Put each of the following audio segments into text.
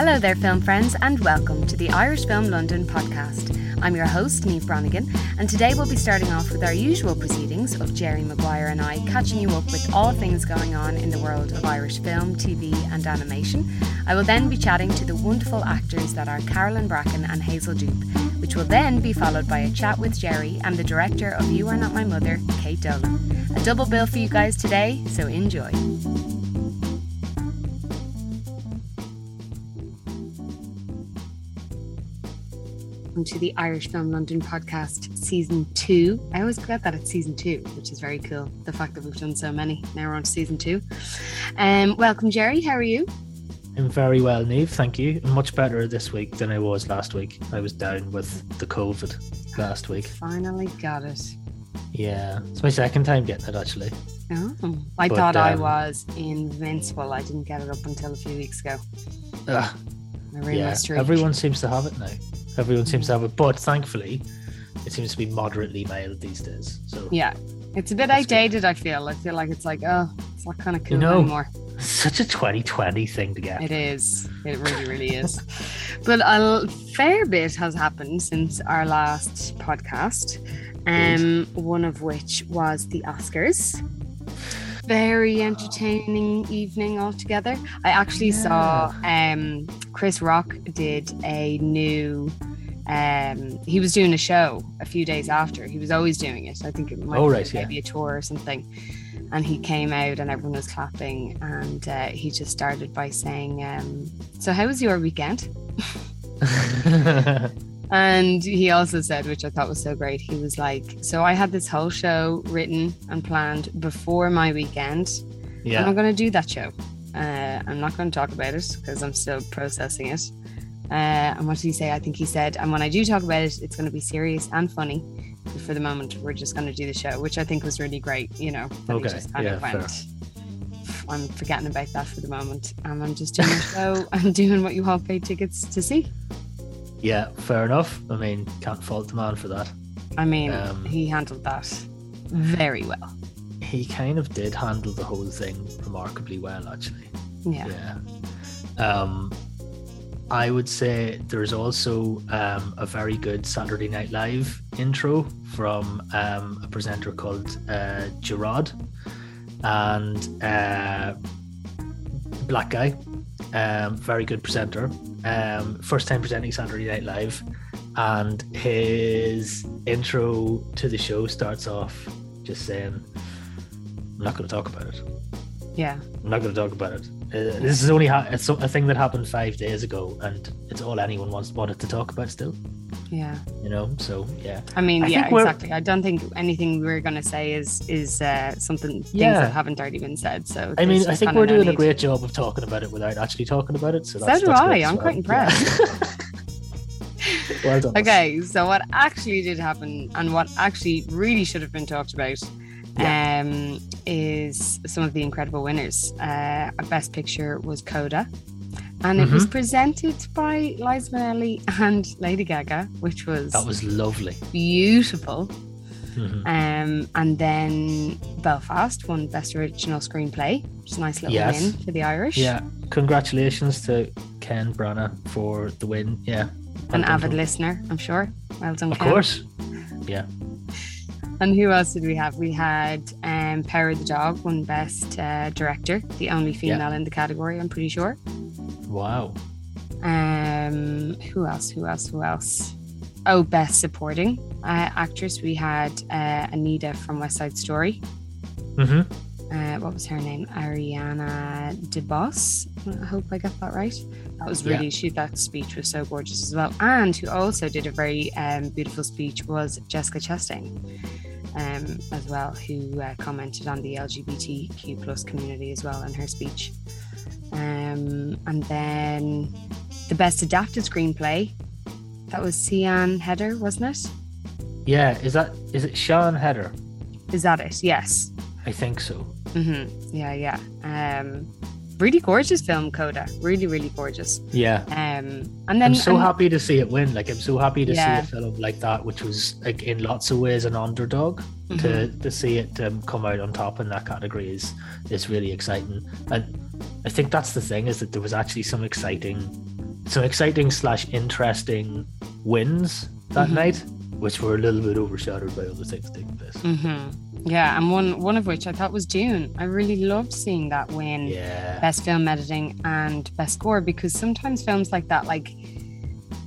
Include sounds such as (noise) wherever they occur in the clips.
Hello there, film friends, and welcome to the Irish Film London podcast. I'm your host, Niamh Branigan, and today we'll be starting off with our usual proceedings of Gerry Maguire and I catching you up with all things going on in the world of Irish film, TV, and animation. I will then be chatting to the wonderful actors that are Carolyn Bracken and Hazel Doupe, which will then be followed by a chat with Gerry and the director of You Are Not My Mother, Kate Dolan. A double bill for you guys today, so enjoy. Welcome to the Irish Film London podcast, season two. I always forget that it's season two, which is very cool. The fact that we've done so many. Now we're on to season two. Um, welcome, Gerry. How are you? I'm very well, Niamh. Thank you. much better this week than I was last week. I was down with the COVID last week. Finally got it. Yeah, it's my second time getting it actually. Oh, I but, thought um, I was invincible. I didn't get it up until a few weeks ago. Uh, yeah, everyone seems to have it now. Everyone seems to have it, but thankfully, it seems to be moderately mild these days. So yeah, it's a bit outdated. Good. I feel. I feel like it's like oh, it's not kind of cool you know, anymore. Such a 2020 thing to get. It is. It really, really is. but a fair bit has happened since our last podcast. Um, one of which was the Oscars very entertaining evening altogether. I actually yeah. saw um, Chris Rock did a new. Um, he was doing a show a few days after. He was always doing it. I think it might oh, be right, maybe yeah. a tour or something. And he came out and everyone was clapping. And uh, he just started by saying, um, "So how was your weekend?" (laughs) (laughs) And he also said, which I thought was so great, he was like, So I had this whole show written and planned before my weekend. Yeah. I'm going to do that show. Uh, I'm not going to talk about it because I'm still processing it. Uh, and what did he say? I think he said, and when I do talk about it, it's going to be serious and funny. But for the moment, we're just going to do the show, which I think was really great. You know, that okay. he just kind yeah, of went, fair. I'm forgetting about that for the moment. And I'm just doing the (laughs) show and doing what you all paid tickets to see. Yeah, fair enough. I mean, can't fault the man for that. I mean, um, he handled that very well. He kind of did handle the whole thing remarkably well, actually. Yeah. Yeah. Um, I would say there's also um, a very good Saturday Night Live intro from um, a presenter called uh, Jerrod and uh, black guy, um, very good presenter um, first time presenting Saturday Night Live, and his intro to the show starts off just saying, "I'm not going to talk about it." Yeah, I'm not going to talk about it. Uh, this is only ha- it's a thing that happened five days ago, and it's all anyone wants wanted to talk about still. Yeah. You know, so yeah. I mean, I yeah, exactly. I don't think anything we're gonna say is is uh, something things that haven't already been said. So I mean, I think we're doing no a great job of talking about it without actually talking about it. So, so do that's I. I'm quite impressed. Yeah. (laughs) well done. Okay, so what actually did happen, and what actually really should have been talked about, yeah. um, is some of the incredible winners. Uh, best picture was Coda and mm-hmm. it was mm-hmm. presented by Liza Minnelli and Lady Gaga, which was that was lovely, beautiful. Mm-hmm. Um, and then Belfast won Best Original Screenplay, which is a nice little yes. win for the Irish. Yeah, congratulations to Ken Branagh for the win. Yeah, well an avid listener, I'm sure. Well done, of Ken. course. Yeah. And who else did we have? We had um, Power the Dog won Best uh, Director, the only female yeah. in the category, I'm pretty sure. Wow. Um, who else? Who else? Who else? Oh, best supporting uh, actress. We had uh, Anita from West Side Story. Mm-hmm. Uh, what was her name? Ariana DeBose. I hope I got that right. That was really yeah. she. That speech was so gorgeous as well. And who also did a very um, beautiful speech was Jessica Chastain, um, as well, who uh, commented on the LGBTQ plus community as well in her speech. Um, and then the best adapted screenplay. That was Sian Heder, wasn't it? Yeah, is that is it Sean Heder? Is that it? Yes. I think so. Mm-hmm. Yeah, yeah. Um, really gorgeous film, Coda. Really, really gorgeous. Yeah. Um, and then I'm so happy to see it win. Like I'm so happy to yeah. see a film like that, which was like in lots of ways an underdog. Mm-hmm. To to see it um, come out on top in that category is is really exciting. And I think that's the thing is that there was actually some exciting some exciting slash interesting wins that Mhm. night, which were a little bit overshadowed by other things taking place. hmm Yeah, and one one of which I thought was Dune. I really loved seeing that win. Yeah. best film editing and best score because sometimes films like that like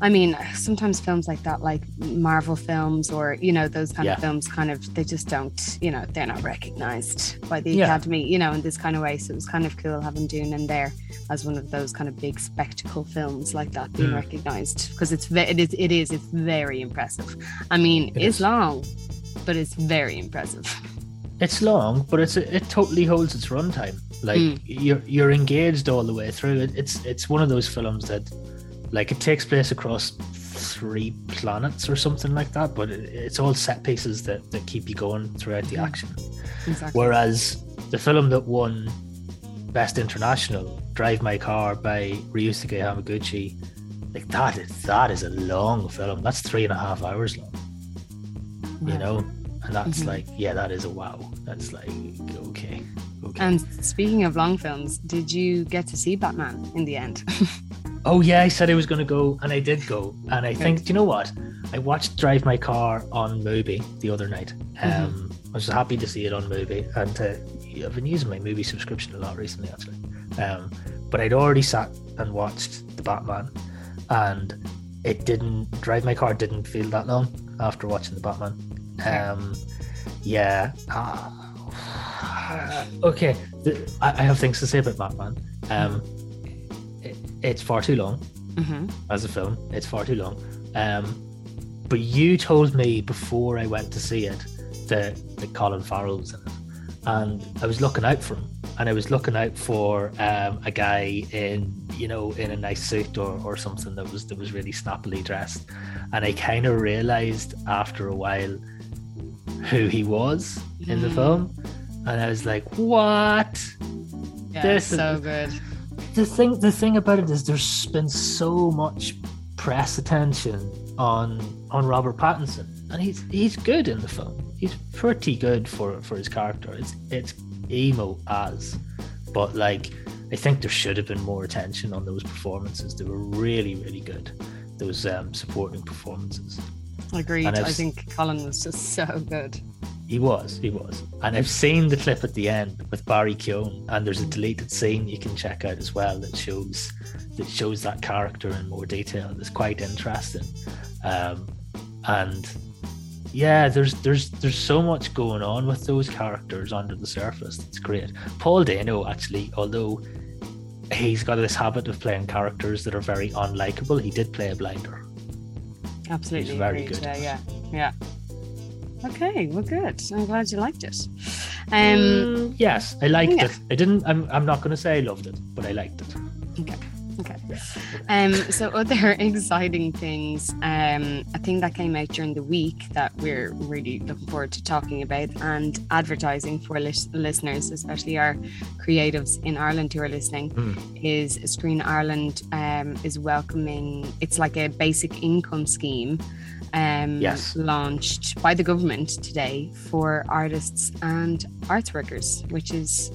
I mean, sometimes films like that, like Marvel films or, you know, those kind Yeah. of films kind of, they just don't, you know, they're not recognized by the Yeah. Academy, you know, in this kind of way. So it was kind of cool having Dune in there as one of those kind of big spectacle films like that being Mm. recognized because it's, ve- it is, it is, it's very impressive. I mean, It it's is. long, but it's very impressive. It's long, but it's it totally holds its runtime. Like Mm. you're you're engaged all the way through it. It's it's one of those films that like it takes place across three planets or something like that, but it, it's all set pieces that, that keep you going throughout the Mhm. action. Exactly. Whereas the film that won Best International, Drive My Car by Ryusuke Hamaguchi, like that is that is a long film. That's three and a half hours long, you know? And that's Mhm. like, yeah, that is a wow. That's like okay. Okay. And speaking of long films, did you get to see Batman in the end? (laughs) oh yeah, I said I was gonna go and I did go. And I think do you know what? I watched Drive My Car on MUBI the other night. Mhm. Um I was happy to see it on MUBI and uh, I've been using my MUBI subscription a lot recently actually. Um but I'd already sat and watched the Batman and it didn't Drive My Car didn't feel that long after watching the Batman. Um yeah. Ah. (sighs) okay. I, I have things to say about Batman. Um it, it's far too long hmm as a film. It's far too long. Um, but you told me before I went to see it that, that Colin Farrell was in it, and I was looking out for him, and I was looking out for um, a guy in you know in a nice suit or, or something that was that was really snappily dressed, and I kind of realized after a while who he was in the Mm. film, and I was like, what? Yeah, This is- so good. the thing the thing about it is there's been so much press attention on on Robert Pattinson. And he's he's good in the film. He's pretty good for for his character. It's it's emo as. But like I think there should have been more attention on those performances. They were really really good those um supporting performances Agreed. I think Colin was just (laughs) so good. He was, he was. And I've seen the clip at the end with Barry Keoghan, and there's a deleted scene you can check out as well that shows that shows that character in more detail. It's quite interesting. Um, and yeah, there's there's there's so much going on with those characters under the surface. It's great. Paul Dano actually, although he's got this habit of playing characters that are very unlikable, he did play a blinder. Absolutely. very good. Yeah, yeah, yeah. Okay, well, good. I'm glad you liked it. Um, Mm, yes, I liked yeah. it. I didn't. I'm. I'm not going to say I loved it, but I liked it. okay. Um, so other (laughs) exciting things, um, a thing that came out during the week that we're really looking forward to talking about and advertising for lis- listeners, especially our creatives in Ireland who are listening, Mm. is Screen Ireland um, is welcoming. It's like a basic income scheme. Um, Yes. launched by the government today for artists and arts workers, which is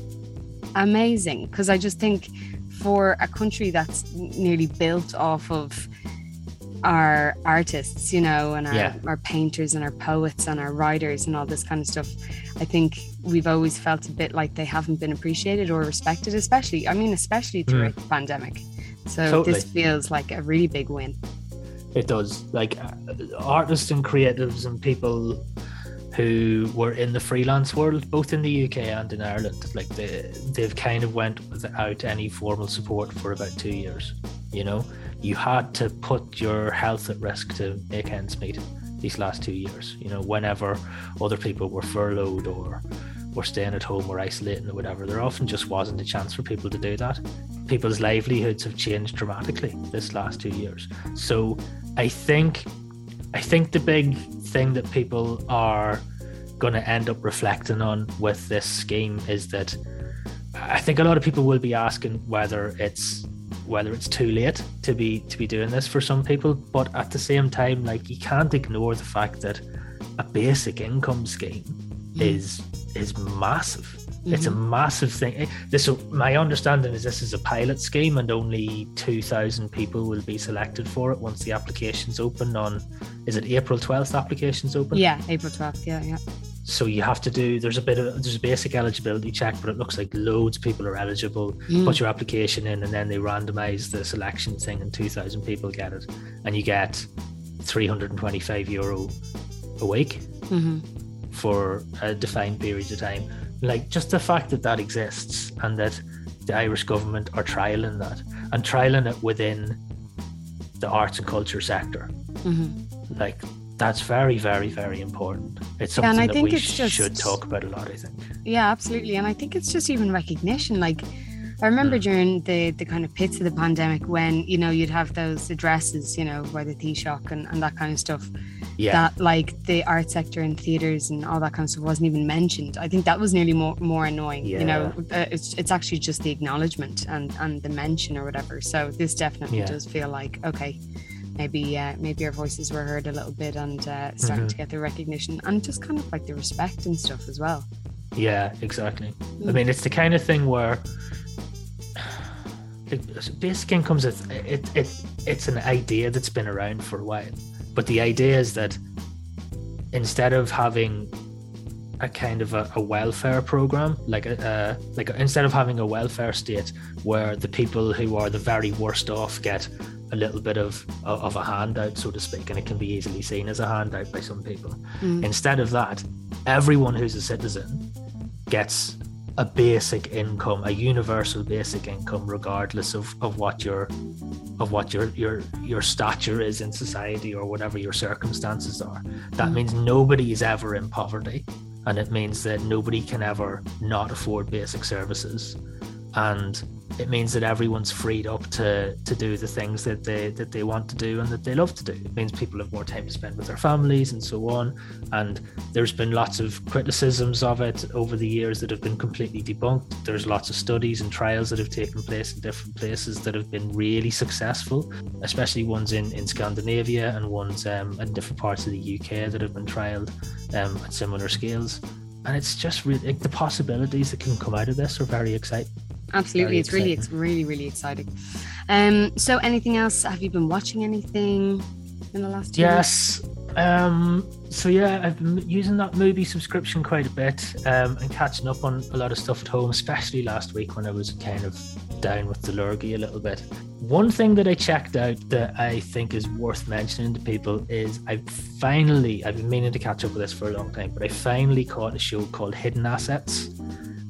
amazing because I just think for a country that's nearly built off of our artists, you know, and our, Yeah. our painters and our poets and our writers and all this kind of stuff, I think we've always felt a bit like they haven't been appreciated or respected, especially, I mean, especially throughout the pandemic. So Totally. this feels like a really big win. It does. Like uh, artists and creatives and people who were in the freelance world, both in the UK and in Ireland, like they they've kind of went without any formal support for about two years. You know, you had to put your health at risk to make ends meet these last two years. You know, whenever other people were furloughed or were staying at home or isolating or whatever, there often just wasn't a chance for people to do that. People's livelihoods have changed dramatically this last two years. So I think I think the big thing that people are going to end up reflecting on with this scheme is that I think a lot of people will be asking whether it's whether it's too late to be to be doing this for some people. But at the same time like you can't ignore the fact that a basic income scheme mm. is is massive Mm-hmm. It's a mm-hmm. massive thing. This, my understanding is this is a pilot scheme, and only two thousand people will be selected for it once the applications open on. Is it April twelfth? Applications open. Yeah, April twelfth. Yeah, yeah. So you have to do. There's a bit of there's a basic eligibility check, but it looks like loads of people are eligible. Mm. Put your application in, and then they randomize the selection thing, and two thousand people get it, and you get three hundred and twenty-five euro a week. Mm-hmm for a defined period of time. Like just the fact that that exists and that the Irish government are trialing that and trialing it within the arts and culture sector. Mm-hmm. Like that's very, very, very important. It's something yeah, that we just, should talk about a lot. I think. Yeah, absolutely, and I think it's just even recognition. Like I remember mm. during the the kind of pits of the pandemic when you know you'd have those addresses, you know, by the Taoiseach and, and that kind of stuff. Yeah. That like the art sector and theaters and all that kind of stuff wasn't even mentioned. I think that was nearly more more annoying. Yeah. You know, uh, it's it's actually just the acknowledgement and and the mention or whatever. So this definitely yeah. does feel like okay. Maybe uh, maybe our voices were heard a little bit and uh, starting mm-hmm. to get the recognition and just kind of like the respect and stuff as well. Yeah, exactly. Mm. I mean, it's the kind of thing where basic income's a, it, it it's an idea that's been around for a while but the idea is that instead of having a kind of a, a welfare program like a, like a, instead of having a welfare state where the people who are the very worst off get a little bit of of a handout so to speak and it can be easily seen as a handout by some people mm. instead of that everyone who's a citizen gets a basic income, a universal basic income, regardless of, of what your of what your your your stature is in society or whatever your circumstances are. That means nobody is ever in poverty, and it means that nobody can ever not afford basic services. And it means that everyone's freed up to to do the things that they that they want to do and that they love to do. It means people have more time to spend with their families and so on. And there's been lots of criticisms of it over the years that have been completely debunked. There's lots of studies and trials that have taken place in different places that have been really successful, especially ones in in Scandinavia and ones um, in different parts of the UK that have been trialed um, at similar scales. And it's just really the possibilities that can come out of this are very exciting. Absolutely, it's really, it's really, really exciting. Um, so anything else? Have you been watching anything in the last? yes. Um, so yeah, I've been using that MUBI subscription quite a bit um, and catching up on a lot of stuff at home, especially last week when I was kind of down with the lurgy a little bit. One thing that I checked out that I think is worth mentioning to people is I finally, I've been meaning to catch up with this for a long time, but I finally caught a show called Hidden Assets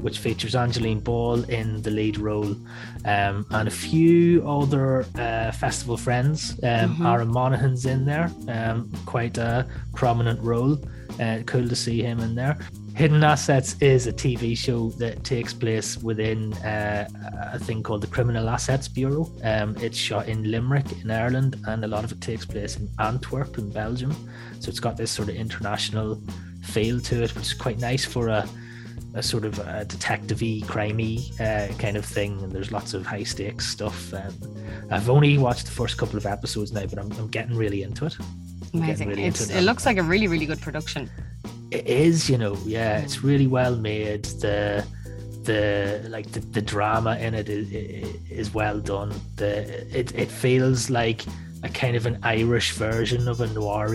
which features Angeline Ball in the lead role, um, and a few other uh, festival friends. Um, mm-hmm. Aaron Monaghan's in there, um, quite a prominent role. Uh, cool to see him in there. Hidden Assets is a TV show that takes place within uh, a thing called the Criminal Assets Bureau. Um, it's shot in Limerick in Ireland, and a lot of it takes place in Antwerp in Belgium. So it's got this sort of international feel to it, which is quite nice for a a sort of a detective-y, crimey uh, kind of thing, and there's lots of high stakes stuff. Um, I've only watched the first couple of episodes now, but I'm, I'm getting really into it. Amazing! Really into it, it looks like a really, really good production. It is, you know, yeah, it's really well made. The the like the, the drama in it is, is well done. The it it feels like a kind of an Irish version of a noir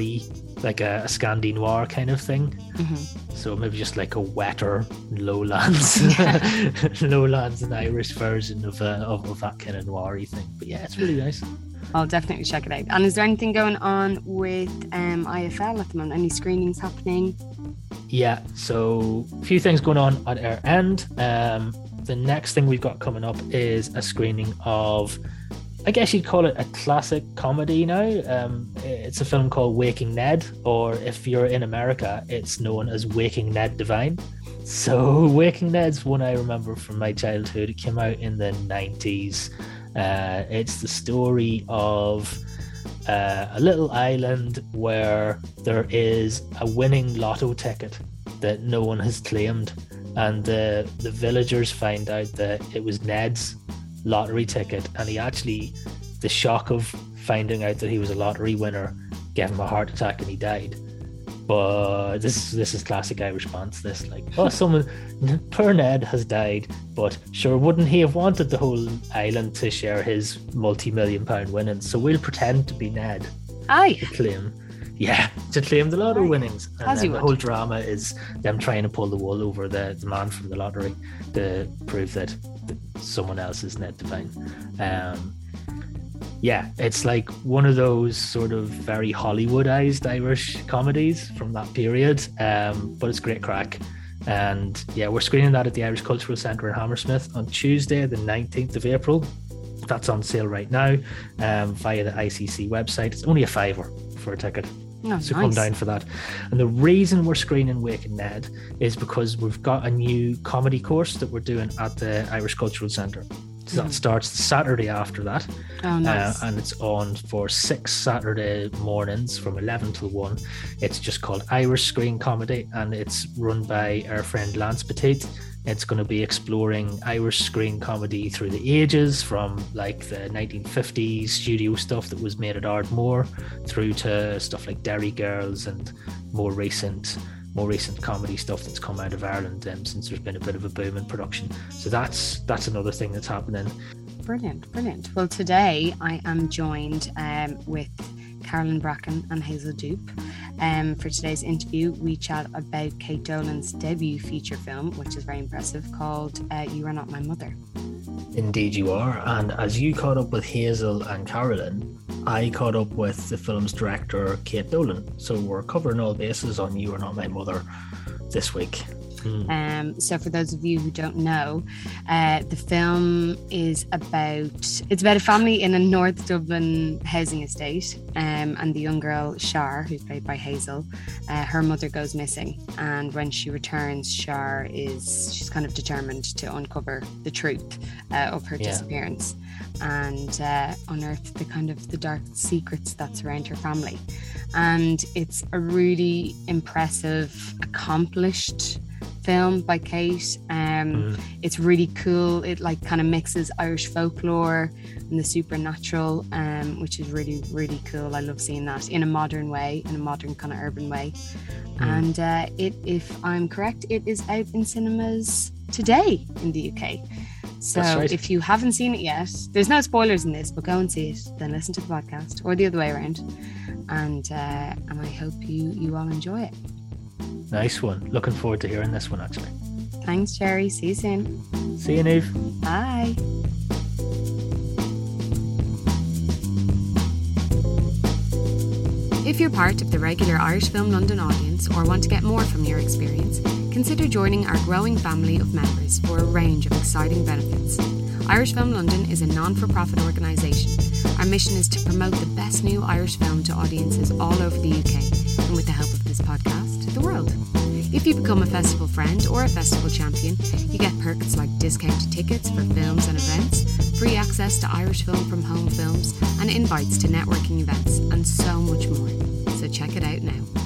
like a, a Scandi noir kind of thing. Mm-hmm. So maybe just like a wetter lowlands, (laughs) (laughs) lowlands and Irish version of, uh, of, of that kind of noir thing. But yeah, it's really nice. I'll definitely check it out. And is there anything going on with um, IFL at the moment? Any screenings happening? Yeah, so a few things going on at our end. Um, the next thing we've got coming up is a screening of I guess you'd call it a classic comedy now. Um, it's a film called Waking Ned, or if you're in America, it's known as Waking Ned Devine. So, (laughs) Waking Ned's one I remember from my childhood. It came out in the 90s. Uh, it's the story of uh, a little island where there is a winning lotto ticket that no one has claimed. And the, the villagers find out that it was Ned's lottery ticket, and he actually, the shock of finding out that he was a lottery winner, gave him a heart attack and he died. But this this is classic Irish pants. This like, oh, (laughs) someone poor Ned has died, but sure, wouldn't he have wanted the whole island to share his multi-million pound winnings? So we'll pretend to be Ned. Aye. To claim, yeah, to claim the lotto Aye. winnings. And As you the would. whole drama is them trying to pull the wool over the, the man from the lottery to prove that, that someone else is Ned Devine. Um, yeah, it's like one of those sort of very Hollywoodized Irish comedies from that period, um, but it's great crack. And yeah, we're screening that at the Irish Cultural Centre in Hammersmith on Tuesday, the 19th of April. That's on sale right now um, via the ICC website. It's only a fiver for a ticket. Oh, So nice. come down for that. And the reason we're screening Waking Ned is because we've got a new comedy course that we're doing at the Irish Cultural Centre. So that Mm. starts Saturday after that. Oh, nice. Uh, and it's on for six Saturday mornings from 11 till 1. It's just called Irish Screen Comedy and it's run by our friend Lance Petit. It's going to be exploring Irish screen comedy through the ages from like the 1950s studio stuff that was made at Ardmore through to stuff like Derry Girls and more recent more recent comedy stuff that's come out of Ireland um, since there's been a bit of a boom in production. So that's that's another thing that's happening. Brilliant, brilliant. Well, today I am joined um, with Carolyn Bracken and Hazel Doupe. Um, for today's interview, we chat about Kate Dolan's debut feature film, which is very impressive, called uh, You Are Not My Mother. Indeed, you are. And as you caught up with Hazel and Carolyn, I caught up with the film's director, Kate Dolan. So we're covering all bases on You Are Not My Mother this week. Hmm. Um, so, for those of you who don't know, uh, the film is about it's about a family in a North Dublin housing estate, um, and the young girl Char, who's played by Hazel, uh, her mother goes missing, and when she returns, Char is she's kind of determined to uncover the truth uh, of her Yeah. disappearance and uh, unearth the kind of the dark secrets that surround her family. And it's a really impressive, accomplished film by Kate. Um, Mm. It's really cool. It like kind of mixes Irish folklore and the supernatural, um, which is really really cool. I love seeing that in a modern way, in a modern kind of urban way. Mm. And uh, it, if I'm correct, it is out in cinemas today in the UK. So right. if you haven't seen it yet, there's no spoilers in this, but go and see it. Then listen to the podcast, or the other way around. And uh, and I hope you you all enjoy it. Nice one. Looking forward to hearing this one, actually. Thanks, Gerry. See you soon. See you, Niamh. Bye. If you're part of the regular Irish Film London audience or want to get more from your experience, consider joining our growing family of members for a range of exciting benefits. Irish Film London is a non for profit organisation. Our mission is to promote the best new Irish film to audiences all over the UK, and with the help of this podcast, the world. If you become a festival friend or a festival champion, you get perks like discounted tickets for films and events, free access to Irish Film from Home films, and invites to networking events, and so much more. So check it out now.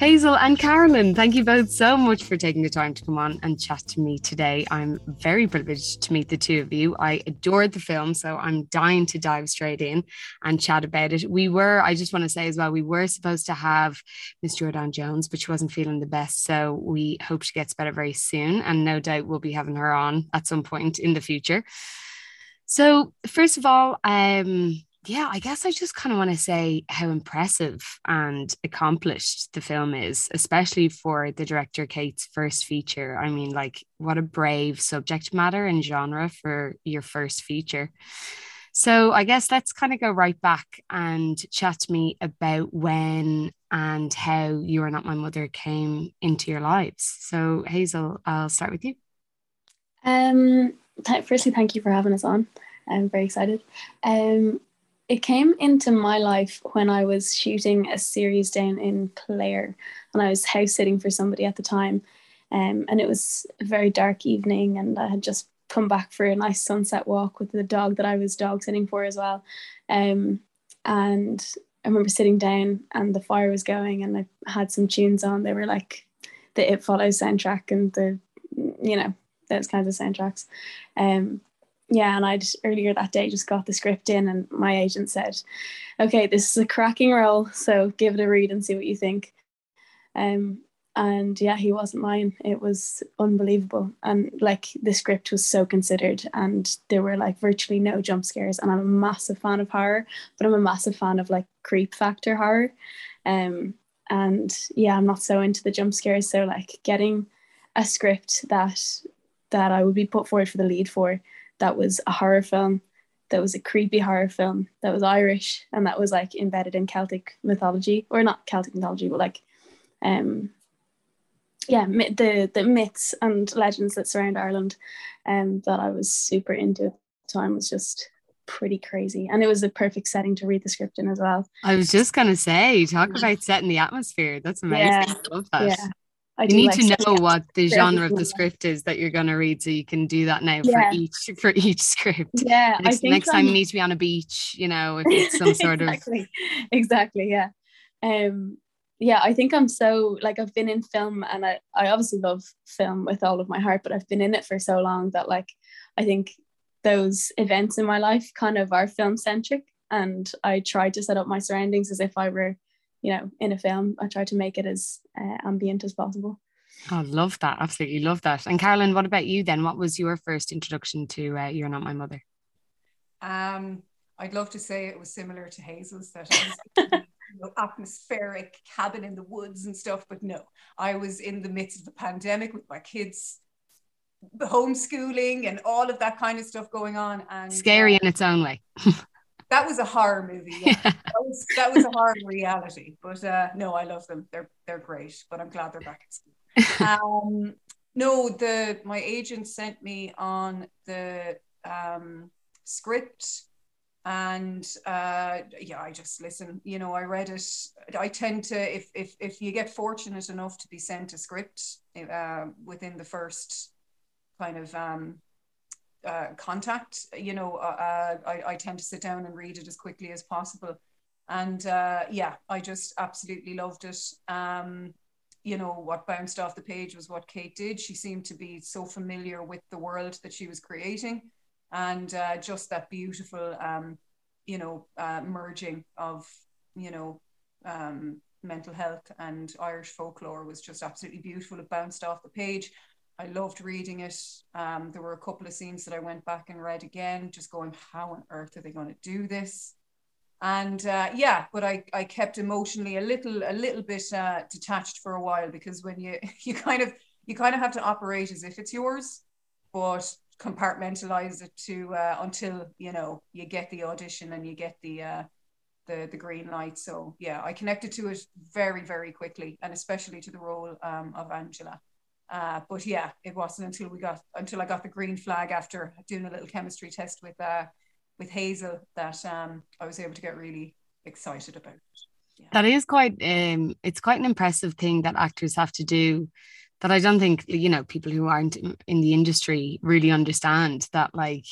Hazel and Carolyn, thank you both so much for taking the time to come on and chat to me today. I'm very privileged to meet the two of you. I adored the film, so I'm dying to dive straight in and chat about it. We were, I just want to say as well, we were supposed to have Miss Jordanne Jones, but she wasn't feeling the best. So we hope she gets better very soon. And no doubt we'll be having her on at some point in the future. So, first of all, um, yeah, I guess I just kind of want to say how impressive and accomplished the film is, especially for the director Kate's first feature. I mean, like, what a brave subject matter and genre for your first feature. So, I guess let's kind of go right back and chat to me about when and how You Are Not My Mother came into your lives. So, Hazel, I'll start with you. Um, th- firstly, thank you for having us on. I'm very excited. Um, it came into my life when I was shooting a series down in Clare, and I was house sitting for somebody at the time. Um, and it was a very dark evening, and I had just come back for a nice sunset walk with the dog that I was dog sitting for as well. Um, and I remember sitting down, and the fire was going, and I had some tunes on. They were like the It Follows soundtrack and the, you know, those kinds of soundtracks. Um, yeah, and I'd earlier that day just got the script in, and my agent said, "Okay, this is a cracking role, so give it a read and see what you think." Um, and yeah, he wasn't lying. It was unbelievable, and like the script was so considered, and there were like virtually no jump scares. And I'm a massive fan of horror, but I'm a massive fan of like creep factor horror. Um, and yeah, I'm not so into the jump scares. So like getting a script that that I would be put forward for the lead for that was a horror film that was a creepy horror film that was Irish and that was like embedded in Celtic mythology or not Celtic mythology but like um yeah the the myths and legends that surround Ireland um that I was super into at the time was just pretty crazy. And it was the perfect setting to read the script in as well. I was just gonna say talk about setting the atmosphere. That's amazing. Yeah. I love that. Yeah I you need like to know what the genre of the script is that you're going to read, so you can do that now yeah. for each (laughs) for each script. Yeah, next, I think next time you need to be on a beach, you know, if it's some (laughs) sort exactly. of exactly, yeah, um, yeah. I think I'm so like I've been in film, and I I obviously love film with all of my heart, but I've been in it for so long that like I think those events in my life kind of are film centric, and I try to set up my surroundings as if I were you know in a film i try to make it as uh, ambient as possible I oh, love that. Absolutely love that. And Carolyn, what about you then? What was your first introduction to uh, You're Not My Mother? Um, I'd love to say it was similar to Hazel's that I was (laughs) atmospheric cabin in the woods and stuff, but no, I was in the midst of the pandemic with my kids, homeschooling and all of that kind of stuff going on. And scary in its own way. (laughs) that was a horror movie. Yeah. yeah. (laughs) That, was, that was a horror reality. But uh, no, I love them. They're they're great. But I'm glad they're back at school. (laughs) Um, no, the my agent sent me on the um, script, and uh, yeah, I just listen. You know, I read it. I tend to if if if you get fortunate enough to be sent a script uh, within the first kind of um, uh, contact, you know, uh, uh, I, I tend to sit down and read it as quickly as possible. And uh, yeah, I just absolutely loved it. Um, you know, what bounced off the page was what Kate did. She seemed to be so familiar with the world that she was creating and uh, just that beautiful, um, you know, uh, merging of, you know, um, mental health and Irish folklore was just absolutely beautiful. It bounced off the page. I loved reading it. Um, there were a couple of scenes that I went back and read again, just going, how on earth are they going to do this? And uh, yeah, but I, I kept emotionally a little a little bit uh, detached for a while because when you (laughs) you kind of you kind of have to operate as if it's yours, but compartmentalize it to uh, until you know you get the audition and you get the uh, the the green light. So yeah, I connected to it very very quickly, and especially to the role um, of Angela. Uh, but yeah, it wasn't until we got until I got the green flag after doing a little chemistry test with uh, with Hazel that um, I was able to get really excited about. Yeah. That is quite um, it's quite an impressive thing that actors have to do that I don't think you know people who aren't in the industry really understand that like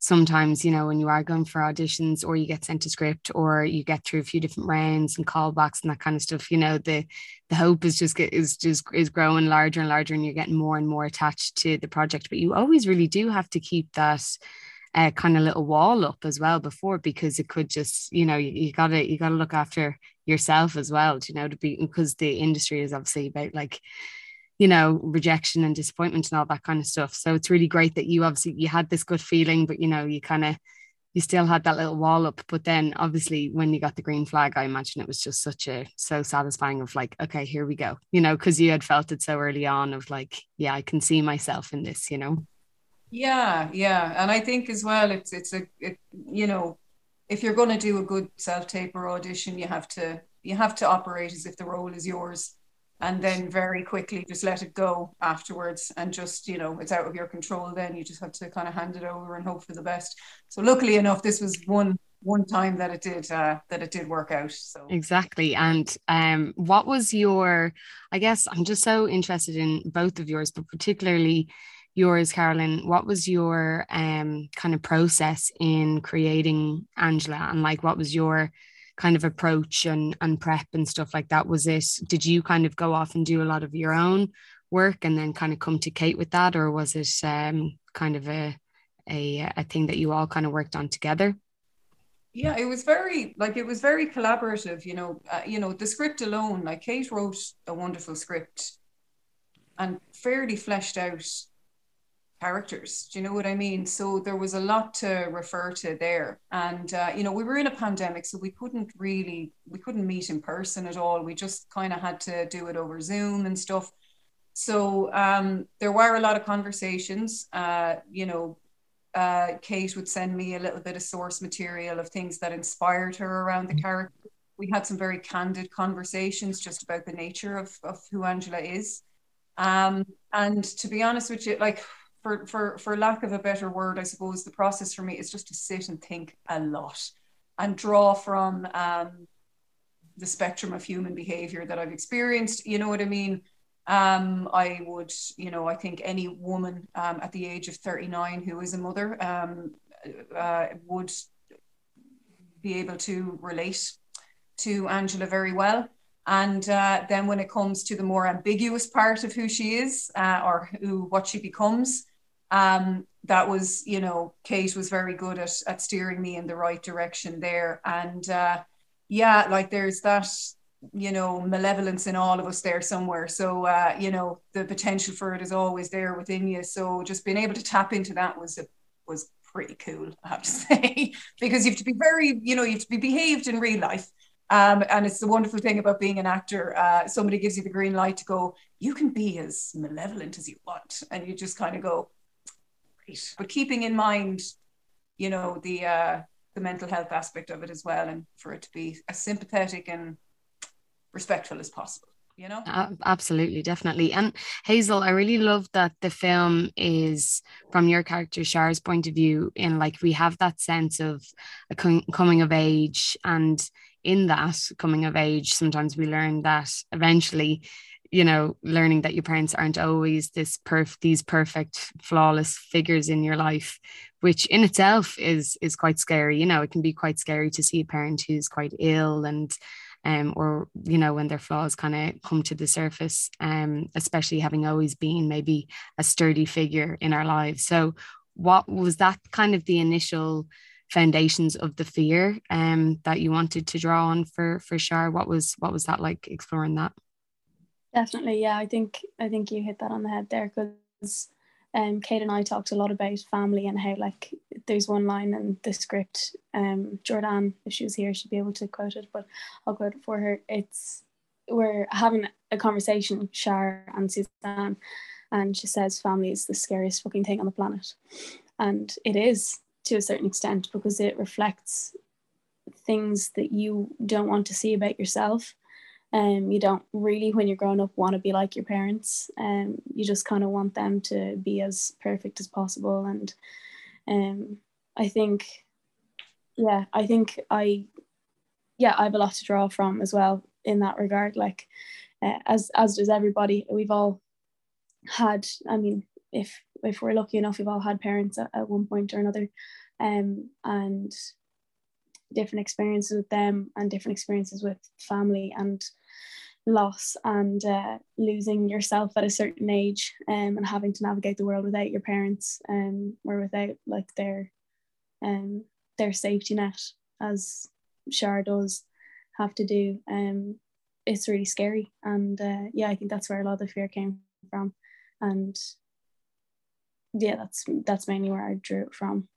sometimes you know when you are going for auditions or you get sent a script or you get through a few different rounds and callbacks and that kind of stuff you know the the hope is just get, is just is growing larger and larger and you're getting more and more attached to the project. But you always really do have to keep that uh, kind of little wall up as well before because it could just you know you, you gotta you gotta look after yourself as well you know to be because the industry is obviously about like you know rejection and disappointment and all that kind of stuff. So it's really great that you obviously you had this good feeling but you know you kind of you still had that little wall up. But then obviously when you got the green flag i imagine it was just such a so satisfying of like okay here we go you know because you had felt it so early on of like yeah i can see myself in this you know? Yeah yeah. And i think as well it's it's a it, you know if you're going to do a good self tape or audition you have to you have to operate as if the role is yours and then very quickly just let it go afterwards and just you know it's out of your control then. You just have to kind of hand it over and hope for the best. So luckily enough this was one one time that it did uh, that it did work out so. Exactly and um what was your i guess i'm just so interested in both of yours but particularly yours carolyn. What was your um kind of process in creating angela and like what was your kind of approach and, and prep and stuff like that? Was it, did you kind of go off and do a lot of your own work and then kind of come to Kate with that? Or was it um, kind of a, a a thing that you all kind of worked on together yeah it was very like it was very collaborative you know uh, you know the script alone like kate wrote a wonderful script and fairly fleshed out characters do you know what i mean so there was a lot to refer to there and uh, you know we were in a pandemic so we couldn't really we couldn't meet in person at all we just kind of had to do it over zoom and stuff so um, there were a lot of conversations uh, you know uh, Kate would send me a little bit of source material of things that inspired her around the mm-hmm. character. We had some very candid conversations just about the nature of, of who Angela is. Um, and to be honest with you, like for, for, for lack of a better word, I suppose the process for me is just to sit and think a lot and draw from um, the spectrum of human behavior that I've experienced. You know what I mean? Um, I would, you know, I think any woman um, at the age of 39 who is a mother um, uh, would be able to relate to Angela very well. And uh, then when it comes to the more ambiguous part of who she is uh, or who what she becomes, um, that was, you know, Kate was very good at, at steering me in the right direction there. And uh, yeah, like there's that you know malevolence in all of us there somewhere. So uh, you know the potential for it is always there within you. So just being able to tap into that was a, was pretty cool i have to (laughs) say because you have to be very you know you have to be behaved in real life. Um, and it's the wonderful thing about being an actor uh, somebody gives you the green light to go you can be as malevolent as you want. And you just kind of go great but keeping in mind you know the uh, the mental health aspect of it as well and for it to be as sympathetic and respectful as possible you know? Absolutely definitely. And hazel i really love that the film is from your character Char's point of view in like we have that sense of a coming of age and in that coming of age sometimes we learn that eventually you know learning that your parents aren't always this perf these perfect flawless figures in your life which in itself is is quite scary you know it can be quite scary to see a parent who's quite ill and um, or you know when their flaws kind of come to the surface um, especially having always been maybe a sturdy figure in our lives. So what was that kind of the initial foundations of the fear um, that you wanted to draw on for for Char what was what was that like exploring that definitely yeah I think I think you hit that on the head there because um, Kate and I talked a lot about family and how like there's one line in the script. Um, Jordanne, if she was here, she'd be able to quote it, but I'll quote it for her. It's we're having a conversation, Char and Suzanne, and she says family is the scariest fucking thing on the planet, and it is to a certain extent because it reflects things that you don't want to see about yourself um, you don't really when you're growing up want to be like your parents. Um, you just kind of want them to be as perfect as possible. And um, i think yeah i think i yeah i have a lot to draw from as well in that regard. Like uh, as as does everybody. We've all had i mean if if we're lucky enough we've all had parents at, at one point or another. Um, and different experiences with them and different experiences with family and loss and uh, losing yourself at a certain age um, and having to navigate the world without your parents um, or without like their um, their safety net as Char does have to do um, it's really scary. And uh, yeah I think that's where a lot of the fear came from. And yeah that's that's mainly where I drew it from.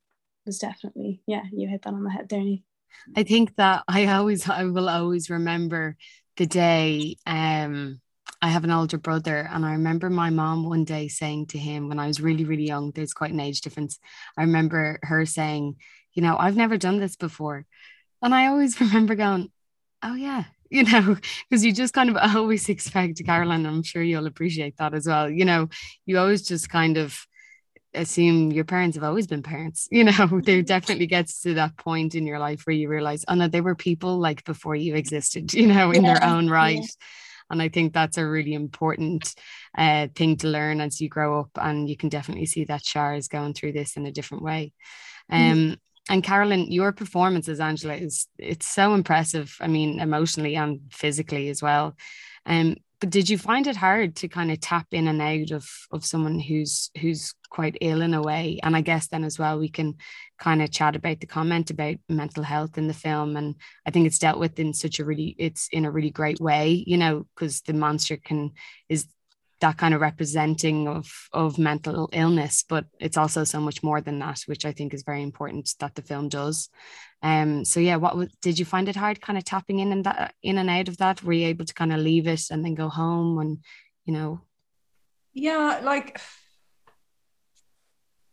Was definitely yeah you hit that on the head there I think that I always I will always remember the day um I have an older brother, and I remember my mom one day saying to him when I was really, really young, there's quite an age difference. I remember her saying, You know, I've never done this before. And I always (laughs) remember going, Oh, yeah, (laughs) you know, because you just kind of (laughs) always expect, Carolyn, I'm sure you'll appreciate that as well. You know, you always just kind of assume your parents have always been parents you know (laughs) there mm-hmm. definitely gets to that point in your life where you realize oh no they were people like before you existed (laughs) you know in yeah. their own right yeah. and i think that's a really important uh, thing to learn as you grow up and you can definitely see that Char is going through this in a different way mm-hmm. um mm-hmm. And Carolyn, your performance as Angela is it's so impressive. I mean, emotionally and physically as well. Um, but did you find it hard to kind of tap in and out of of someone who's who's quite ill in a way? And i guess then as well we can kind of chat about the comment about mental health in the film. And i think it's dealt with in such a really it's in a really great way you know because the monster can is that kind of representing of of mental illness but it's also so much more than that which i think is very important that the film does um so yeah what did you find it hard kind of tapping in and that in and out of that were you able to kind of leave it and then go home and you know yeah like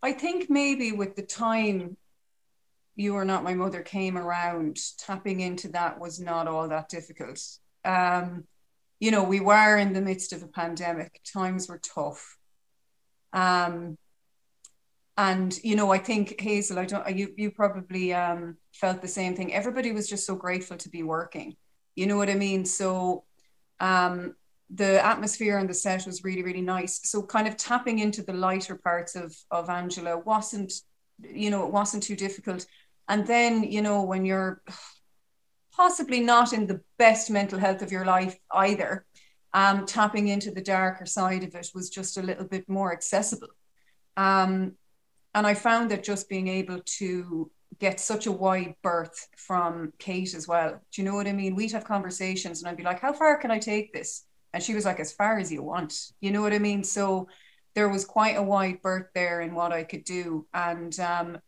i think maybe with the time you are not my mother came around tapping into that was not all that difficult um you know, we were in the midst of a pandemic. Times were tough. Um, and you know, I think Hazel, I don't. You you probably um, felt the same thing. Everybody was just so grateful to be working. You know what I mean? So, um, the atmosphere on the set was really really nice. So, kind of tapping into the lighter parts of of Angela wasn't, you know, it wasn't too difficult. And then, you know, when you're possibly not in the best mental health of your life either, um, tapping into the darker side of it was just a little bit more accessible. Um, and I found that just being able to get such a wide berth from Kate as well. Do you know what I mean? We'd have conversations and I'd be like, how far can I take this? And she was like, as far as you want. You know what I mean? So there was quite a wide berth there in what I could do. And um,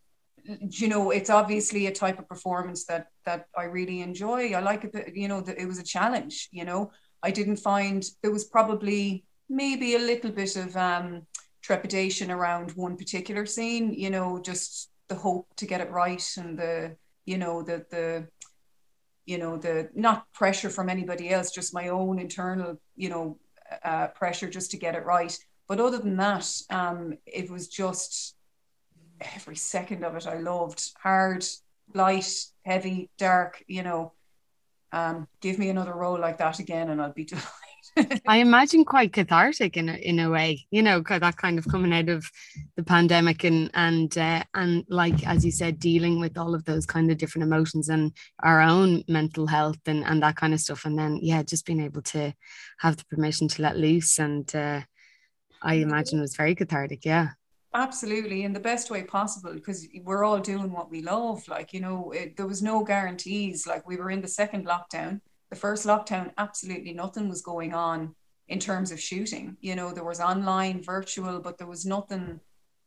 you know it's obviously a type of performance that that I really enjoy I like it you know that it was a challenge you know I didn't find there was probably maybe a little bit of um, trepidation around one particular scene you know just the hope to get it right and the you know the the you know the not pressure from anybody else just my own internal you know uh, pressure just to get it right but other than that um, it was just every second of it I loved. Hard, light, heavy, dark, you know. Um, give me another role like that again and I'll be (laughs) delighted. I imagine quite cathartic in a, in a way, you know, that kind of coming out of the pandemic and and uh, and like as you said, dealing with all of those kind of different emotions and our own mental health and and that kind of stuff, and then yeah, just being able to have the permission to let loose and uh, I imagine it was very cathartic. Yeah. Absolutely, in the best way possible, because we're all doing what we love. Like, you know, it, there was no guarantees. Like, we were in the second lockdown. The first lockdown, absolutely nothing was going on in terms of shooting. You know, there was online, virtual, but there was nothing,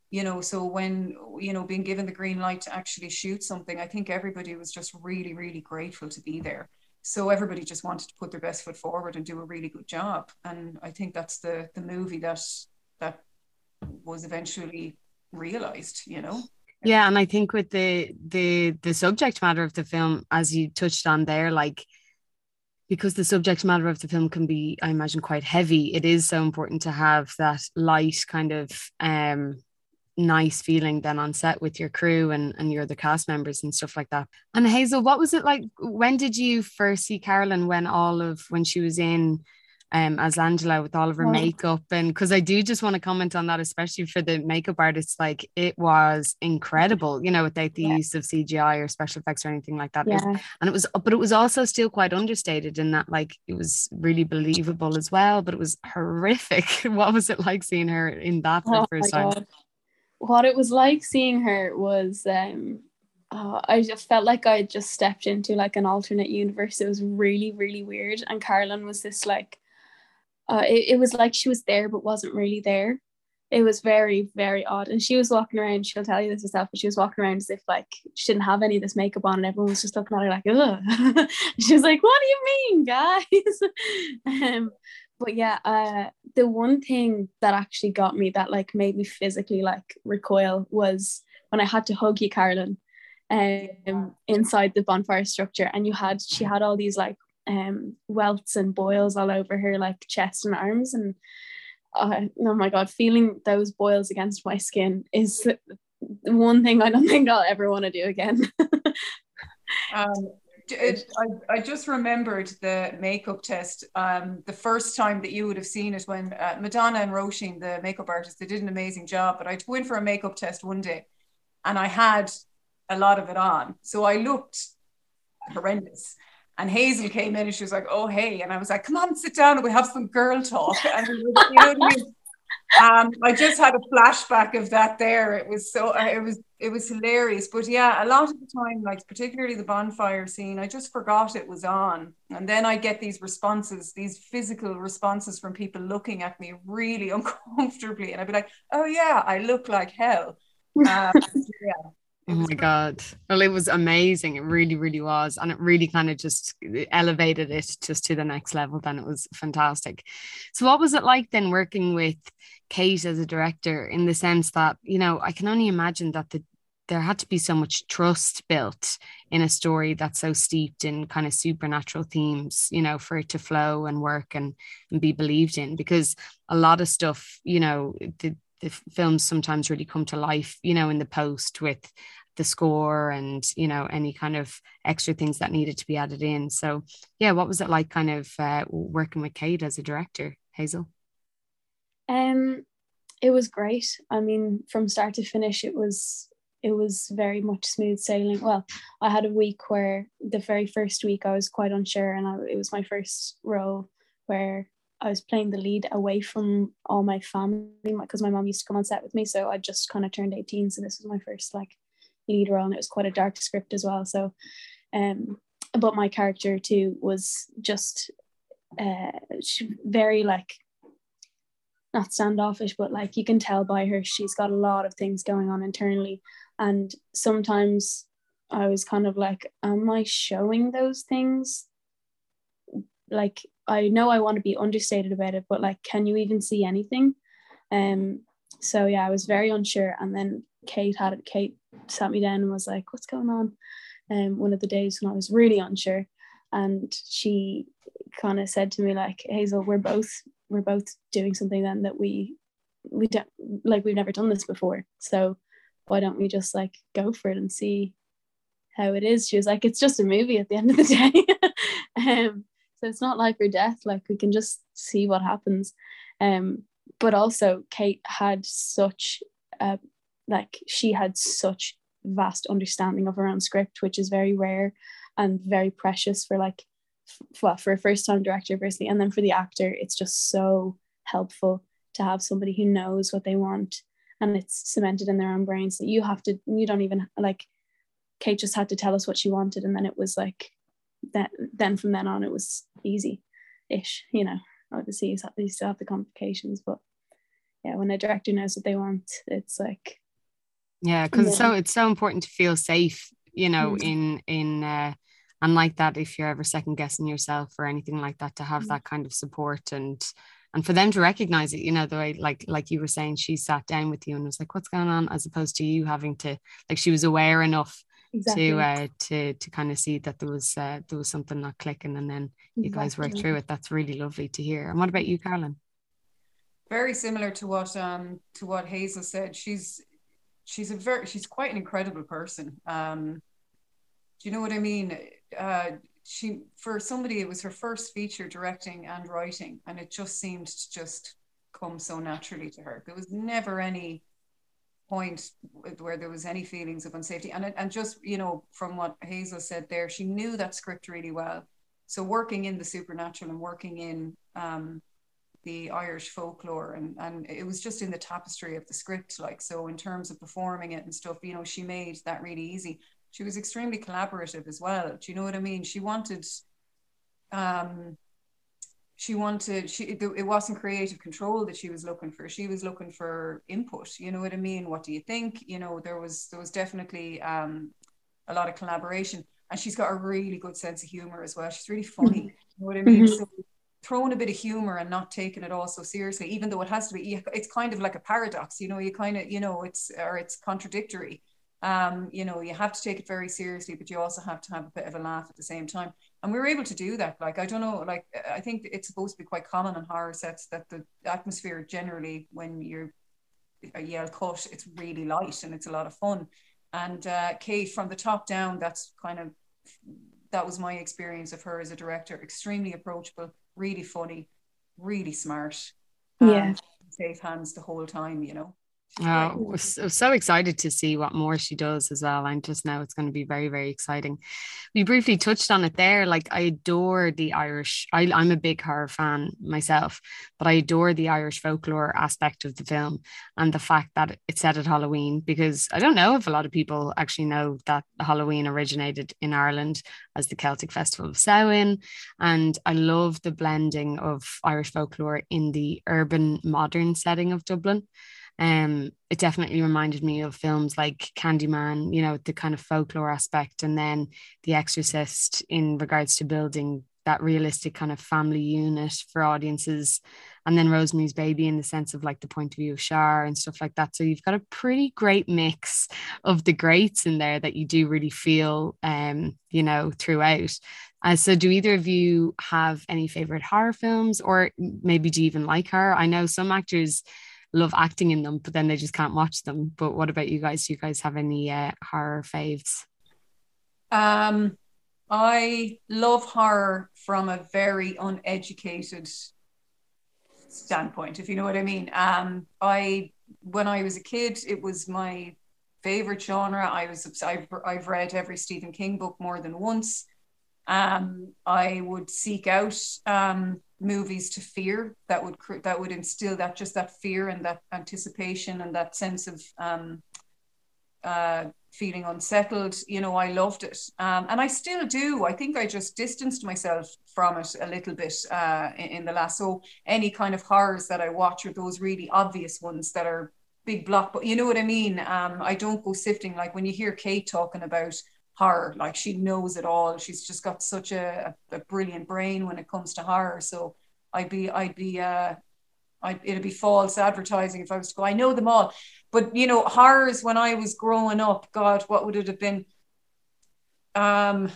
you know. So, when, you know, being given the green light to actually shoot something, I think everybody was just really, really grateful to be there. So, everybody just wanted to put their best foot forward and do a really good job. And I think that's the the movie that that was eventually realized you know yeah and i think with the the the subject matter of the film as you touched on there like because the subject matter of the film can be i imagine quite heavy it is so important to have that light kind of um nice feeling then on set with your crew and and your other cast members and stuff like that. And hazel what was it like when did you first see carolyn when all of when she was in um, as Angela with all of her makeup. And because I do just want to comment on that, especially for the makeup artists, like it was incredible, you know, without the yeah. use of CGI or special effects or anything like that. Yeah. And it was, but it was also still quite understated in that, like, it was really believable as well, but it was horrific. (laughs) what was it like seeing her in that for oh the first time? God. What it was like seeing her was, um, uh, I just felt like I just stepped into like an alternate universe. It was really, really weird. And Carolyn was this like uh, it, it was like she was there but wasn't really there. It was very, very odd. And she was walking around, she'll tell you this herself, but she was walking around as if like she didn't have any of this makeup on and everyone was just looking at her like, ugh. (laughs) she was like, What do you mean, guys? (laughs) um, but yeah, uh, the one thing that actually got me that like made me physically like recoil was when I had to hug you, Carolyn, um, inside the bonfire structure, and you had she had all these like um, welts and boils all over her like chest and arms and uh, oh my god feeling those boils against my skin is the one thing I don't (laughs) think I'll ever want to do again (laughs) um, it, I, I just remembered the makeup test um, the first time that you would have seen it when uh, Madonna and Roisin, the makeup artist, they did an amazing job. But I went for a makeup test one day and I had a lot of it on. So I looked horrendous. And Hazel came in and she was like, "Oh hey," and I was like, "Come on, sit down and we have some girl talk." And you know I mean? (laughs) um, I just had a flashback of that there. It was so uh, it was it was hilarious. But yeah, a lot of the time, like particularly the bonfire scene, I just forgot it was on. And then I get these responses, these physical responses from people looking at me really (laughs) uncomfortably. And I'd be like, oh yeah, I look like hell. (laughs) Um, yeah. Oh mm-hmm. my God. Well, it was amazing. It really, really was. And it really kind of just elevated it just to the next level. Then it was fantastic. So, what was it like then working with Kate as a director in the sense that, you know, I can only imagine that the there had to be so much trust built in a story that's so steeped in kind of supernatural themes, you know, for it to flow and work and, and be believed in. Because a lot of stuff, you know, the, the films sometimes really come to life, you know, in the post with the score and, you know, any kind of extra things that needed to be added in. So, yeah, what was it like kind of uh, working with Kate as a director, Hazel? Um, it was great. I mean, from start to finish, it was it was very much smooth sailing. Well, I had a week where the very first week I was quite unsure, and I, it was my first role where I was playing the lead away from all my family because my mom used to come on set with me. So I just kind of turned 18. So this was my first like lead role, and it was quite a dark script as well. So, um, but my character too was just uh, very like not standoffish, but like you can tell by her, she's got a lot of things going on internally. And sometimes I was kind of like, am I showing those things? Like, I know I want to be understated about it, but like, can you even see anything? Um, so yeah, I was very unsure. And then Kate had it, Kate sat me down and was like, what's going on? Um, one of the days when I was really unsure. And she kind of said to me, like, Hazel, we're both we're both doing something then that we we don't like we've never done this before so why don't we just like go for it and see how it is she was like it's just a movie at the end of the day (laughs) um so it's not life or death like we can just see what happens. Um but also kate had such a like she had such vast understanding of her own script which is very rare and very precious for like well, for a first time director firstly and then for the actor it's just so helpful to have somebody who knows what they want and it's cemented in their own brains that you have to you don't even like kate just had to tell us what she wanted and then it was like that then from then on it was easy ish you know obviously you, you still have the complications but yeah when a director knows what they want it's like yeah because yeah. so it's so important to feel safe you know mm-hmm. in in uh and like that if you're ever second guessing yourself or anything like that to have mm-hmm. that kind of support and and for them to recognize it you know the way like like you were saying she sat down with you and was like what's going on as opposed to you having to like she was aware enough exactly. to uh to to kind of see that there was uh there was something not clicking and then exactly. you guys worked through it that's really lovely to hear and what about you carolyn very similar to what um to what hazel said she's she's a very she's quite an incredible person um do you know what I mean? Uh, she for somebody it was her first feature directing and writing, and it just seemed to just come so naturally to her. There was never any point where there was any feelings of unsafety, and and just you know from what Hazel said there, she knew that script really well. So working in the supernatural and working in um, the Irish folklore and and it was just in the tapestry of the script like so in terms of performing it and stuff you know she made that really easy she was extremely collaborative as well. Do you know what I mean? She wanted, um, she wanted, she it wasn't creative control that she was looking for. She was looking for input. You know what I mean? What do you think? You know, there was there was definitely um, a lot of collaboration, and she's got a really good sense of humor as well. She's really funny. Mm-hmm. You know what I mean? Mm-hmm. So throwing a bit of humor and not taking it all so seriously, even though it has to be, it's kind of like a paradox. You know, you kind of, you know, it's or it's contradictory um, you know, you have to take it very seriously, but you also have to have a bit of a laugh at the same time. And we were able to do that. Like, I don't know, like, I think it's supposed to be quite common on horror sets that the atmosphere generally, when you're a yell cut, it's really light and it's a lot of fun. And uh, Kate, from the top down, that's kind of that was my experience of her as a director. Extremely approachable, really funny, really smart. Yeah, safe hands the whole time. You know. Oh, we're so, excited to see what more she does as well. And just now it's going to be very, very exciting. We briefly touched on it there. Like, I adore the Irish, I, I'm a big horror fan myself, but I adore the Irish folklore aspect of the film and the fact that it's set at Halloween because I don't know if a lot of people actually know that Halloween originated in Ireland as the Celtic Festival of Samhain. And I love the blending of Irish folklore in the urban modern setting of Dublin. Um, it definitely reminded me of films like Candyman, you know, the kind of folklore aspect, and then The Exorcist in regards to building that realistic kind of family unit for audiences. And then Rosemary's Baby in the sense of like the point of view of Char and stuff like that. So you've got a pretty great mix of the greats in there that you do really feel, um, you know, throughout. Uh, so do either of you have any favorite horror films or maybe do you even like horror? I know some actors love acting in them, but then they just can't watch them. But what about you guys? Do you guys have any uh, horror faves? Um, I love horror from a very uneducated standpoint, if you know what I mean. Um, I when I was a kid, it was my favorite genre. I was I've, I've read every Stephen King book more than once. Um, I would seek out um, movies to fear that would that would instill that just that fear and that anticipation and that sense of um, uh, feeling unsettled. You know, I loved it, um, and I still do. I think I just distanced myself from it a little bit uh, in, in the last. So any kind of horrors that I watch are those really obvious ones that are big block. But you know what I mean. Um, I don't go sifting like when you hear Kate talking about horror. Like she knows it all. She's just got such a, a, brilliant brain when it comes to horror. So I'd be, I'd be, uh, I, it'd be false advertising if I was to go. I know them all, but you know, horrors when I was growing up. God, what would it have been? Um,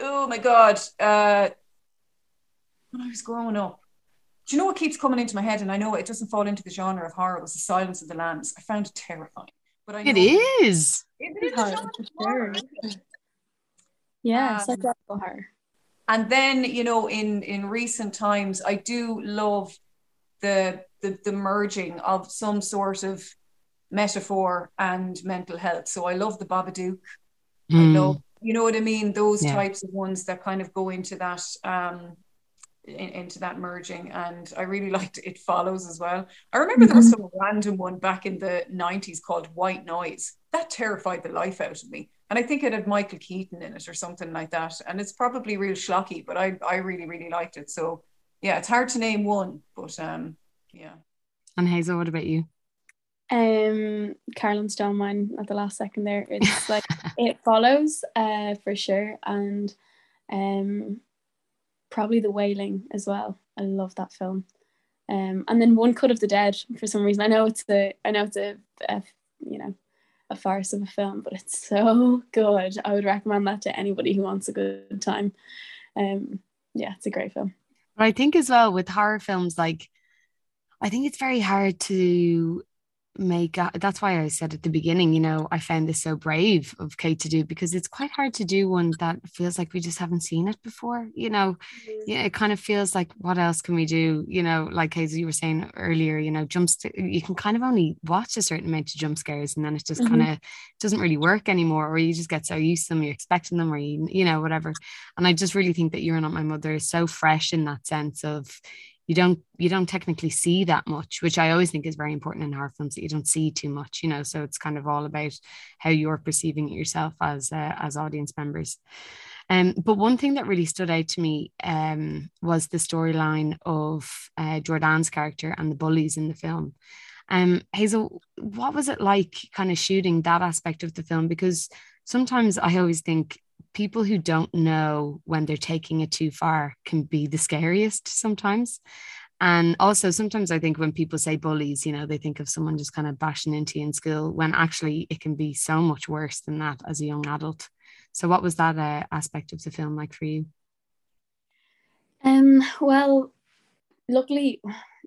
oh my God, uh, when I was growing up. Do you know what keeps coming into my head? And I know it doesn't fall into the genre of horror. It was The Silence of the Lambs. I found it terrifying. But I it is. It is horror, Yeah, um, psychological horror. And then you know, in in recent times, I do love the the, the merging of some sort of metaphor and mental health. So I love the Babadook. Mm. I hmm. love, you know what I mean? Those yeah. types of ones that kind of go into that um, in, into that merging and I really (laughs) liked It Follows as well. I remember there was mm-hmm. some random one back in the 90s called White Noise. That terrified the life out of me. And I think it had Michael Keaton in it or something like that. And it's probably real schlocky, but I, I really, really liked it. So yeah, it's hard to name one, but um yeah. And Hazel, what about you? Um Carolyn Stone mine at the last second there. (laughs) It's like it follows uh for sure. And um probably The Wailing as well. I love that film. Um, and then One Cut of the Dead for some reason. I know it's a, I know it's a, a, you know, a farce of a film, but it's so good. I would recommend that to anybody who wants a good time. Um, yeah, it's a great film. But I think as well with horror films, like I think it's very hard to make that's why I said at the beginning, you know, I found this so brave of Kate to do because it's quite hard to do one that feels like we just haven't seen it before. You know, mm-hmm. yeah, it kind of feels like what else can we do? You know, like as you were saying earlier, you know, jumps you can kind of only watch a certain amount of jump scares and then it just mm-hmm. kind of doesn't really work anymore, or you just get so used to them, you're expecting them, or you, you know, whatever. And I just really think that You're Not My Mother is so fresh in that sense of you don't you don't technically see that much which i always think is very important in horror films that you don't see too much you know so it's kind of all about how you're perceiving it yourself as uh, as audience members um, but one thing that really stood out to me um, was the storyline of uh, Jordanne's character and the bullies in the film. Um, Hazel, what was it like kind of shooting that aspect of the film? Because sometimes I always think people who don't know when they're taking it too far can be the scariest sometimes. And also, sometimes I think when people say bullies, you know, they think of someone just kind of bashing into you in school when actually it can be so much worse than that as a young adult. So, what was that uh, aspect of the film like for you? Um, well, luckily,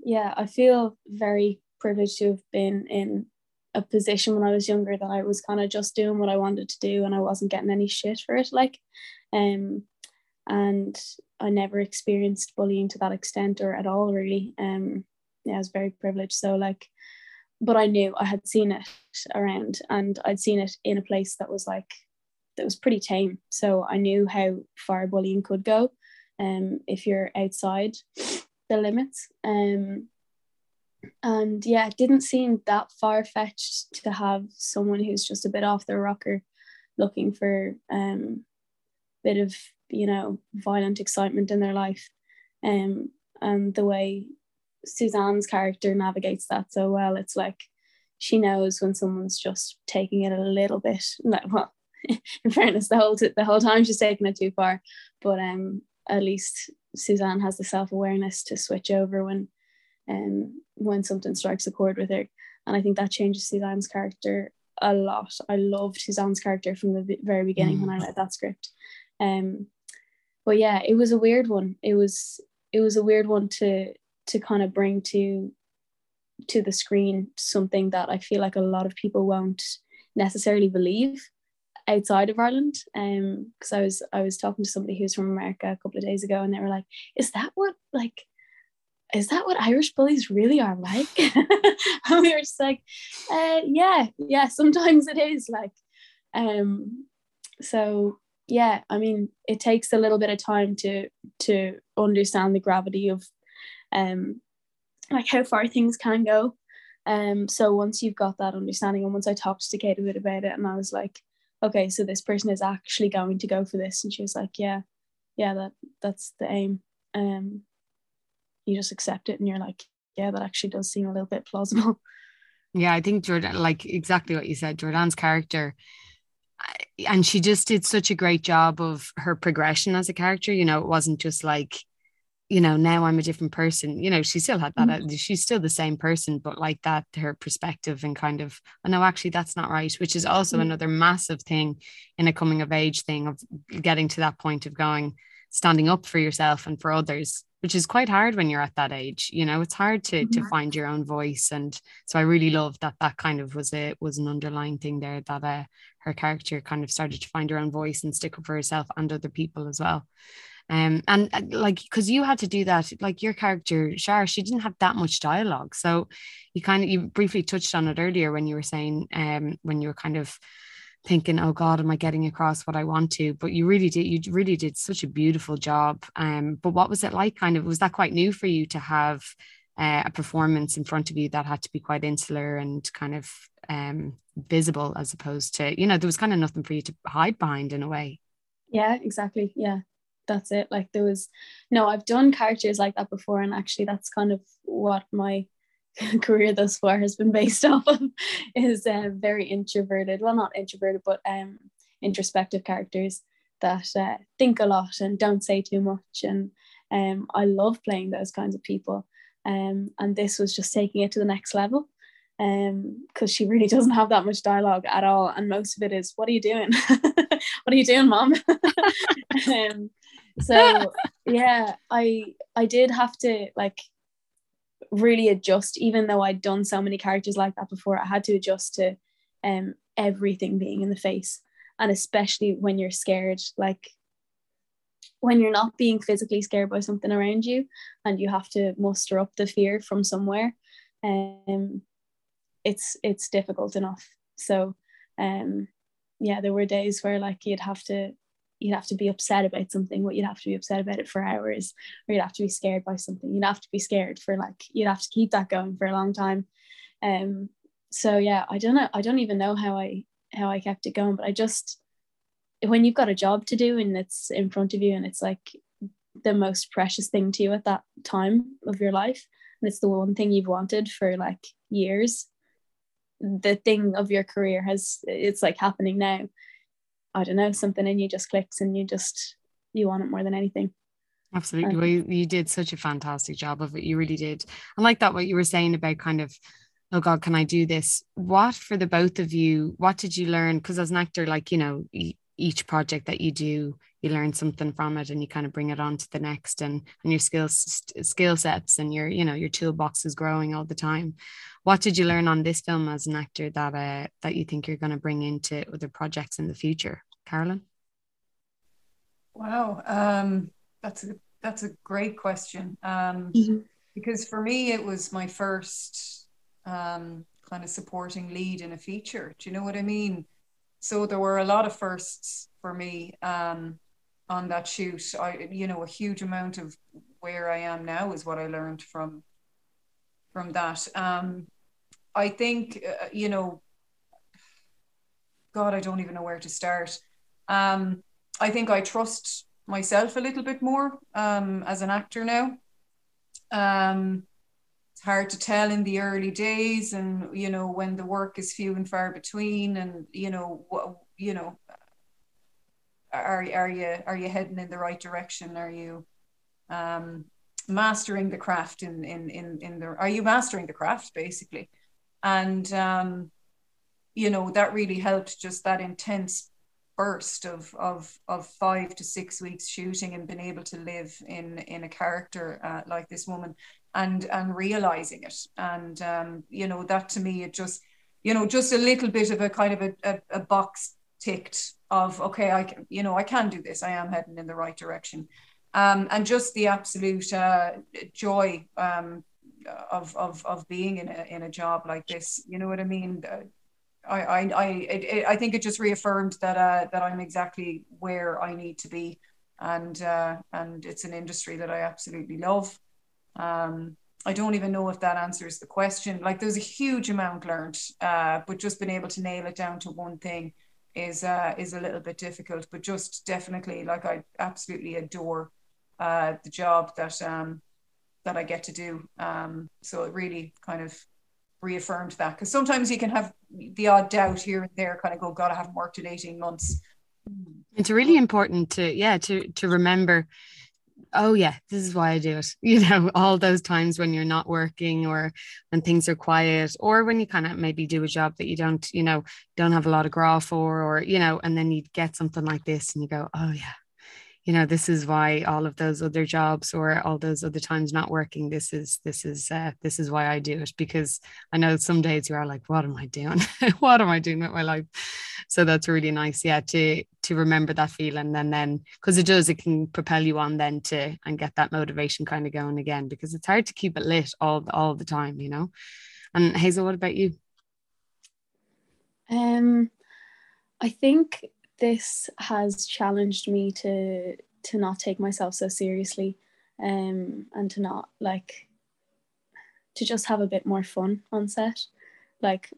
yeah, I feel very privileged to have been in a position when I was younger that I was kind of just doing what I wanted to do and I wasn't getting any shit for it like um and I never experienced bullying to that extent or at all really um yeah I was very privileged so like but I knew I had seen it around and I'd seen it in a place that was like that was pretty tame. So I knew how far bullying could go um if you're outside the limits. Um and yeah, it didn't seem that far fetched to have someone who's just a bit off their rocker looking for um bit of, you know, violent excitement in their life. Um and the way Suzanne's character navigates that so well. It's like she knows when someone's just taking it a little bit. (laughs) Like, well, (laughs) in fairness, the whole t- the whole time she's taking it too far, but um, at least Suzanne has the self awareness to switch over when, um, when something strikes a chord with her, and I think that changes Suzanne's character a lot. I loved Suzanne's character from the very beginning mm. when I read that script, um, but yeah, it was a weird one. It was it was a weird one to to kind of bring to to the screen something that I feel like a lot of people won't necessarily believe outside of Ireland. Um, because I was I was talking to somebody who's from America a couple of days ago, and they were like, "Is that what like?" Is that what Irish bullies really are like? (laughs) and we were just like, uh, yeah, yeah, sometimes it is like, um, so yeah, I mean, it takes a little bit of time to to understand the gravity of um, like how far things can go. Um, so once you've got that understanding, and once I talked to Kate a bit about it, and I was like, okay, so this person is actually going to go for this, and she was like, yeah, yeah, that that's the aim. Um, you just accept it, and you're like, yeah, that actually does seem a little bit plausible. (laughs) Yeah, I think Jordanne, like exactly what you said, Jordanne's character and she just did such a great job of her progression as a character you know it wasn't just like you know now i'm a different person you know she still had that mm-hmm. she's still the same person but like that her perspective and kind of oh no actually that's not right which is also mm-hmm. another massive thing in a coming of age thing of getting to that point of going standing up for yourself and for others which is quite hard when you're at that age you know it's hard to mm-hmm. to find your own voice and so i really love that that kind of was a was an underlying thing there that uh, her character kind of started to find her own voice and stick up for herself and other people as well um and uh, like because you had to do that like your character Char she didn't have that much dialogue so you kind of you briefly touched on it earlier when you were saying um when you were kind of thinking oh god am i getting across what i want to? But you really did you really did such a beautiful job um but what was it like kind of was that quite new for you to have uh, a performance in front of you that had to be quite insular and kind of um visible as opposed to you know there was kind of nothing for you to hide behind in a way? Yeah exactly. Yeah that's it. Like there was no i've done characters like that before and actually that's kind of what my (laughs) career thus far has been based (laughs) off of is uh, very introverted well not introverted but um introspective characters that uh, think a lot and don't say too much. And um i love playing those kinds of people. Um and this was just taking it to the next level um because she really (laughs) doesn't have that much dialogue at all. And most of it is what are you doing? What are you doing mom? Um, so yeah i i did have to like really adjust even though i'd done so many characters like that before i had to adjust to um everything being in the face. And especially when you're scared like when you're not being physically scared by something around you and you have to muster up the fear from somewhere um it's it's difficult enough. So um yeah there were days where like you'd have to you'd have to be upset about something what you'd have to be upset about it for hours or you'd have to be scared by something. You'd have to be scared for like you'd have to keep that going for a long time. Um so yeah i don't know i don't even know how i how i kept it going but i just when you've got a job to do and it's in front of you and it's like the most precious thing to you at that time of your life and it's the one thing you've wanted for like years the thing of your career has it's like happening now I don't know, something in you just clicks and you just you want it more than anything. Absolutely. Um, well, you, you did such a fantastic job of it. You really did. I like that what you were saying about kind of, oh God, can I do this? What for the both of you, what did you learn? Because as an actor, like, you know, each project that you do, you learn something from it and you kind of bring it on to the next and, and your skills skill sets and your, you know, your toolbox is growing all the time. What did you learn on this film as an actor that uh, that you think you're going to bring into other projects in the future? Carolyn? Wow, um, that's a that's a great question. Um, mm-hmm. Because for me, it was my first um, kind of supporting lead in a feature. Do you know what I mean? So there were a lot of firsts for me um, on that shoot. I, you know, a huge amount of where I am now is what I learned from from that. Um, I think, uh, you know, God, I don't even know where to start. Um, I think I trust myself a little bit more um, as an actor now. Um, hard to tell in the early days, and you know when the work is few and far between, and you know what you know. Are are you are you heading in the right direction? Are you um, mastering the craft in in in in the? Are you mastering the craft basically? And um, you know that really helped just that intense burst of of of five to six weeks shooting and being able to live in in a character uh, like this woman and and realizing it. And um, you know that to me it just you know just a little bit of a kind of a, a, a box ticked of okay I can you know I can do this. I am heading in the right direction. Um, and just the absolute uh, joy um, of, of of being in a in a job like this you know what I mean? I I I it, I think it just reaffirmed that uh, that I'm exactly where I need to be, and uh, and it's an industry that I absolutely love. Um, I don't even know if that answers the question. Like there's a huge amount learned, uh, but just being able to nail it down to one thing is uh, is a little bit difficult. But just definitely, like I absolutely adore uh, the job that um, that I get to do. Um, so it really kind of reaffirmed that because sometimes you can have the odd doubt here and there kind of go god i haven't worked in 18 months it's really important to yeah to to remember oh yeah this is why i do it. (laughs) You know all those times when you're not working or when things are quiet or when you kind of maybe do a job that you don't you know don't have a lot of graph for or you know and then you get something like this and you go oh yeah you know this is why all of those other jobs or all those other times not working this is this is uh, this is why i do it because i know some days you are like what am i doing? (laughs) What am i doing with my life? So that's really nice yeah to to remember that feeling and then because it does it can propel you on then to and get that motivation kind of going again because it's hard to keep it lit all all the time you know? And hazel what about you? Um i think this has challenged me to to not take myself so seriously um and to not like to just have a bit more fun on set. Like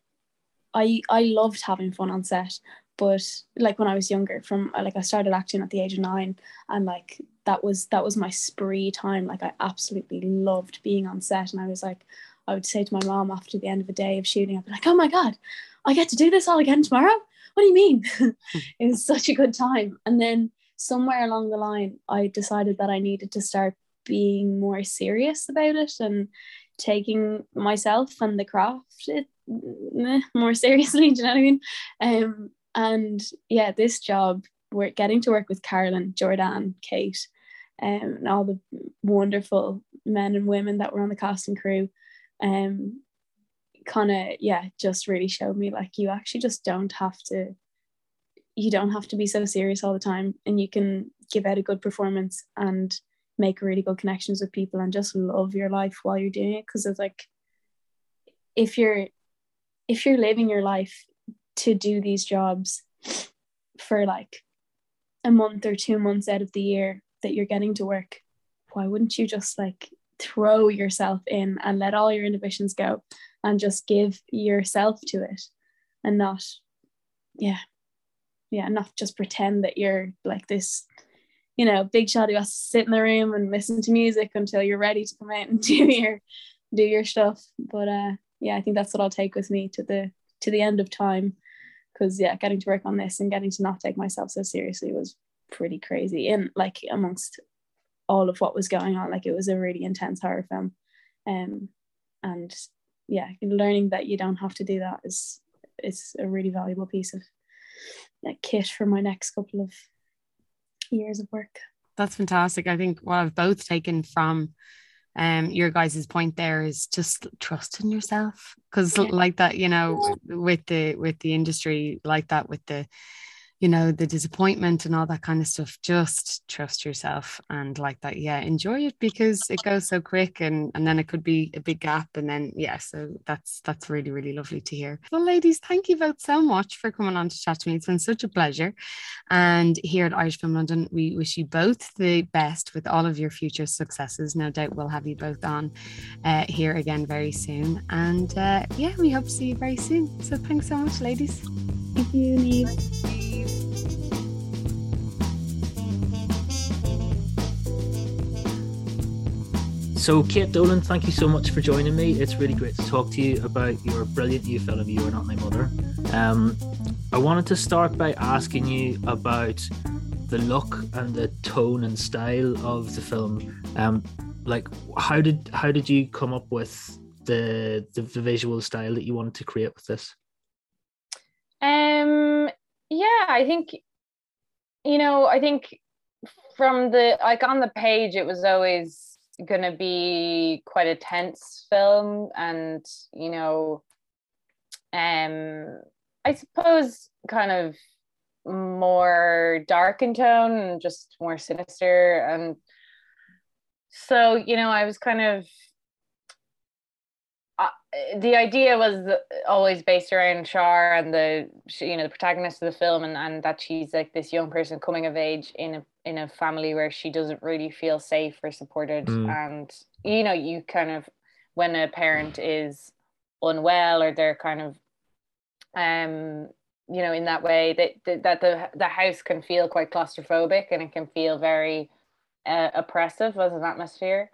i i loved having fun on set but like when i was younger from like i started acting at the age of nine and like that was that was my spree time. Like i absolutely loved being on set and i was like i would say to my mom after the end of a day of shooting i'd be like oh my god i get to do this all again tomorrow what do you mean? (laughs) it was such a good time. And then somewhere along the line, I decided that I needed to start being more serious about it and taking myself and the craft it, more (laughs) seriously. Do you know what I mean? Um, and yeah, this job, we're getting to work with Carolyn, Jordanne, Kate, um, and all the wonderful men and women that were on the cast and crew. Um, kind of yeah just really showed me like you actually just don't have to you don't have to be so serious all the time and you can give out a good performance and make really good connections with people and just love your life while you're doing it because it's like if you're if you're living your life to do these jobs for like a month or two months out of the year that you're getting to work why wouldn't you just like throw yourself in and let all your inhibitions go and just give yourself to it and not yeah yeah not just pretend that you're like this you know big shot who has to sit in the room and listen to music until you're ready to come out and (laughs) do your do your stuff. But uh yeah i think that's what i'll take with me to the to the end of time. Because yeah getting to work on this and getting to not take myself so seriously was pretty crazy and like amongst all of what was going on. Like it was a really intense horror film. Um and yeah learning that you don't have to do that is is a really valuable piece of like, kit for my next couple of years of work. That's fantastic. I think what i've both taken from um your guys's point there is just trust in yourself. Because yeah. like that you know with the with the industry like that with the you know the disappointment and all that kind of stuff just trust yourself and like that yeah enjoy it because it goes so quick and and then it could be a big gap and then yeah so that's that's really really lovely to hear. Well ladies thank you both so much for coming on to chat to me. It's been such a pleasure. And here at Irish Film London we wish you both the best with all of your future successes. No doubt we'll have you both on uh, here again very soon. And uh, yeah we hope to see you very soon. So thanks so much ladies thank you Niamh. So, Kate Dolan, thank you so much for joining me. It's really great to talk to you about your brilliant new film, of You Are Not My Mother. Um, I wanted to start by asking you about the look and the tone and style of the film. Um, like, how did how did you come up with the, the the visual style that you wanted to create with this? Um, yeah, I think you know, I think from the like on the page, it was always going to be quite a tense film and you know um i suppose kind of more dark in tone and just more sinister. And so you know i was kind of the idea was always based around Char and the you know the protagonist of the film and, and that she's like this young person coming of age in a in a family where she doesn't really feel safe or supported mm. and you know you kind of when a parent is unwell or they're kind of um you know in that way that that the the house can feel quite claustrophobic and it can feel very uh, oppressive as an atmosphere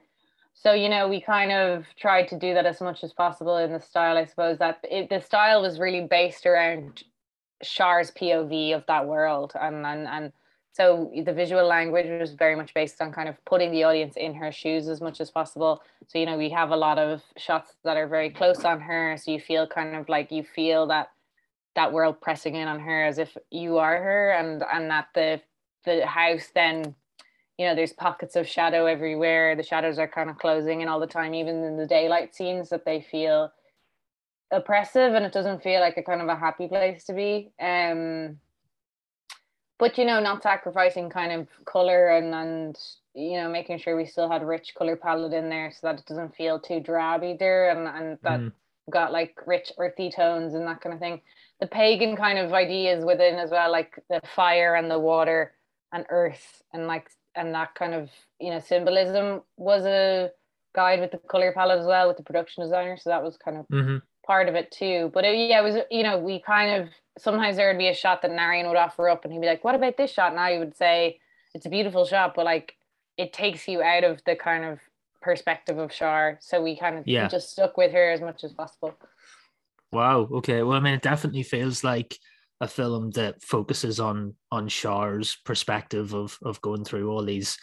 so you know we kind of tried to do that as much as possible in the style i suppose that it, the style was really based around Char's POV of that world and and and so the visual language was very much based on kind of putting the audience in her shoes as much as possible. So, you know, we have a lot of shots that are very close on her. So you feel kind of like you feel that that world pressing in on her as if you are her and and that the the house then you know there's pockets of shadow everywhere. The shadows are kind of closing in all the time even in the daylight scenes that they feel oppressive and it doesn't feel like a kind of a happy place to be. Um but you know not sacrificing kind of color and and you know making sure we still had rich color palette in there so that it doesn't feel too drab either and and that mm. got like rich earthy tones and that kind of thing. The pagan kind of ideas within as well like the fire and the water and earth and like and that kind of you know symbolism was a guide with the color palette as well with the production designer so that was kind of mm-hmm. part of it too but it, yeah it was you know we kind of sometimes there would be a shot that Narayan would offer up and he'd be like, What about this shot? And I would say, It's a beautiful shot, but like it takes you out of the kind of perspective of Char So we kind of yeah. just stuck with her as much as possible. Wow. Okay. Well, I mean, it definitely feels like a film that focuses on on Char's perspective of of going through all these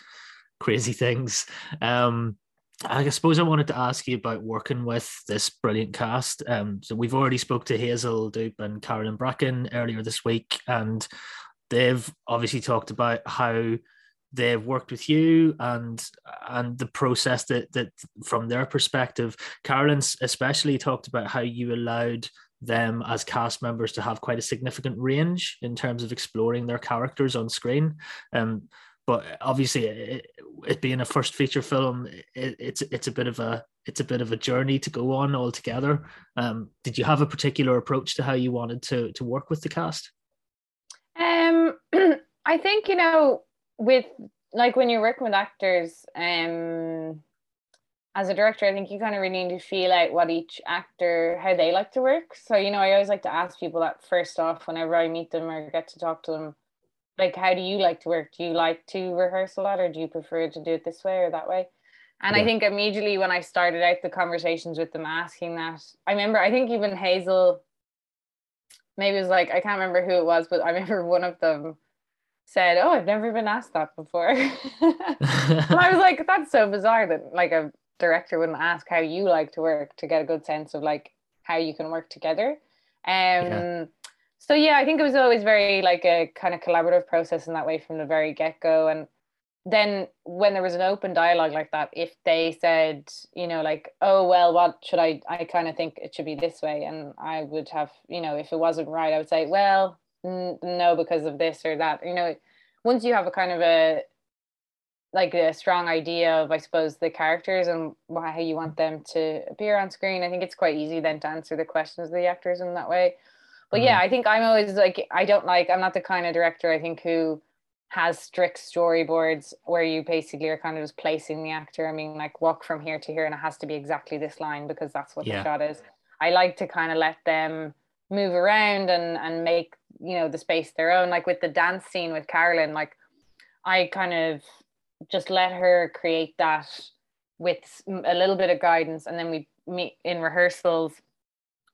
crazy things. Um, I suppose I wanted to ask you about working with this brilliant cast. Um, so we've already spoke to Hazel Doupe and Carolyn Bracken earlier this week, and they've obviously talked about how they've worked with you and and the process that that from their perspective. Carolyn's especially talked about how you allowed them as cast members to have quite a significant range in terms of exploring their characters on screen. Um, but obviously it, it being a first feature film it, it's it's a bit of a it's a bit of a journey to go on altogether um did you have a particular approach to how you wanted to to work with the cast um (clears throat) i think you know with like when you're working with actors um as a director i think you kind of really need to feel out what each actor how they like to work. So you know i always like to ask people that first off whenever i meet them or get to talk to them like how do you like to work? Do you like to rehearse a lot or do you prefer to do it this way or that way? And yeah. i think immediately when i started out the conversations with them asking that i remember i think even hazel maybe it was like i can't remember who it was but i (laughs) remember one of them said oh i've never been asked that before. (laughs) And i was like that's so bizarre that like a director wouldn't ask how you like to work to get a good sense of like how you can work together. Um yeah. so yeah i think it was always very like a kind of collaborative process in that way from the very get-go. And then when there was an open dialogue like that if they said you know like oh well what should i i kind of think it should be this way and i would have you know if it wasn't right i would say well no because of this or that. You know once you have a kind of a like a strong idea of I suppose the characters and how you want them to appear on screen I think it's quite easy then to answer the questions of the actors in that way but mm-hmm. yeah I think I'm always like I don't like I'm not the kind of director I think who has strict storyboards where you basically are kind of just placing the actor. I mean, like walk from here to here, and it has to be exactly this line because that's what yeah. the shot is. I like to kind of let them move around and and make you know the space their own. Like with the dance scene with Carolyn, like I kind of just let her create that with a little bit of guidance, and then we meet in rehearsals.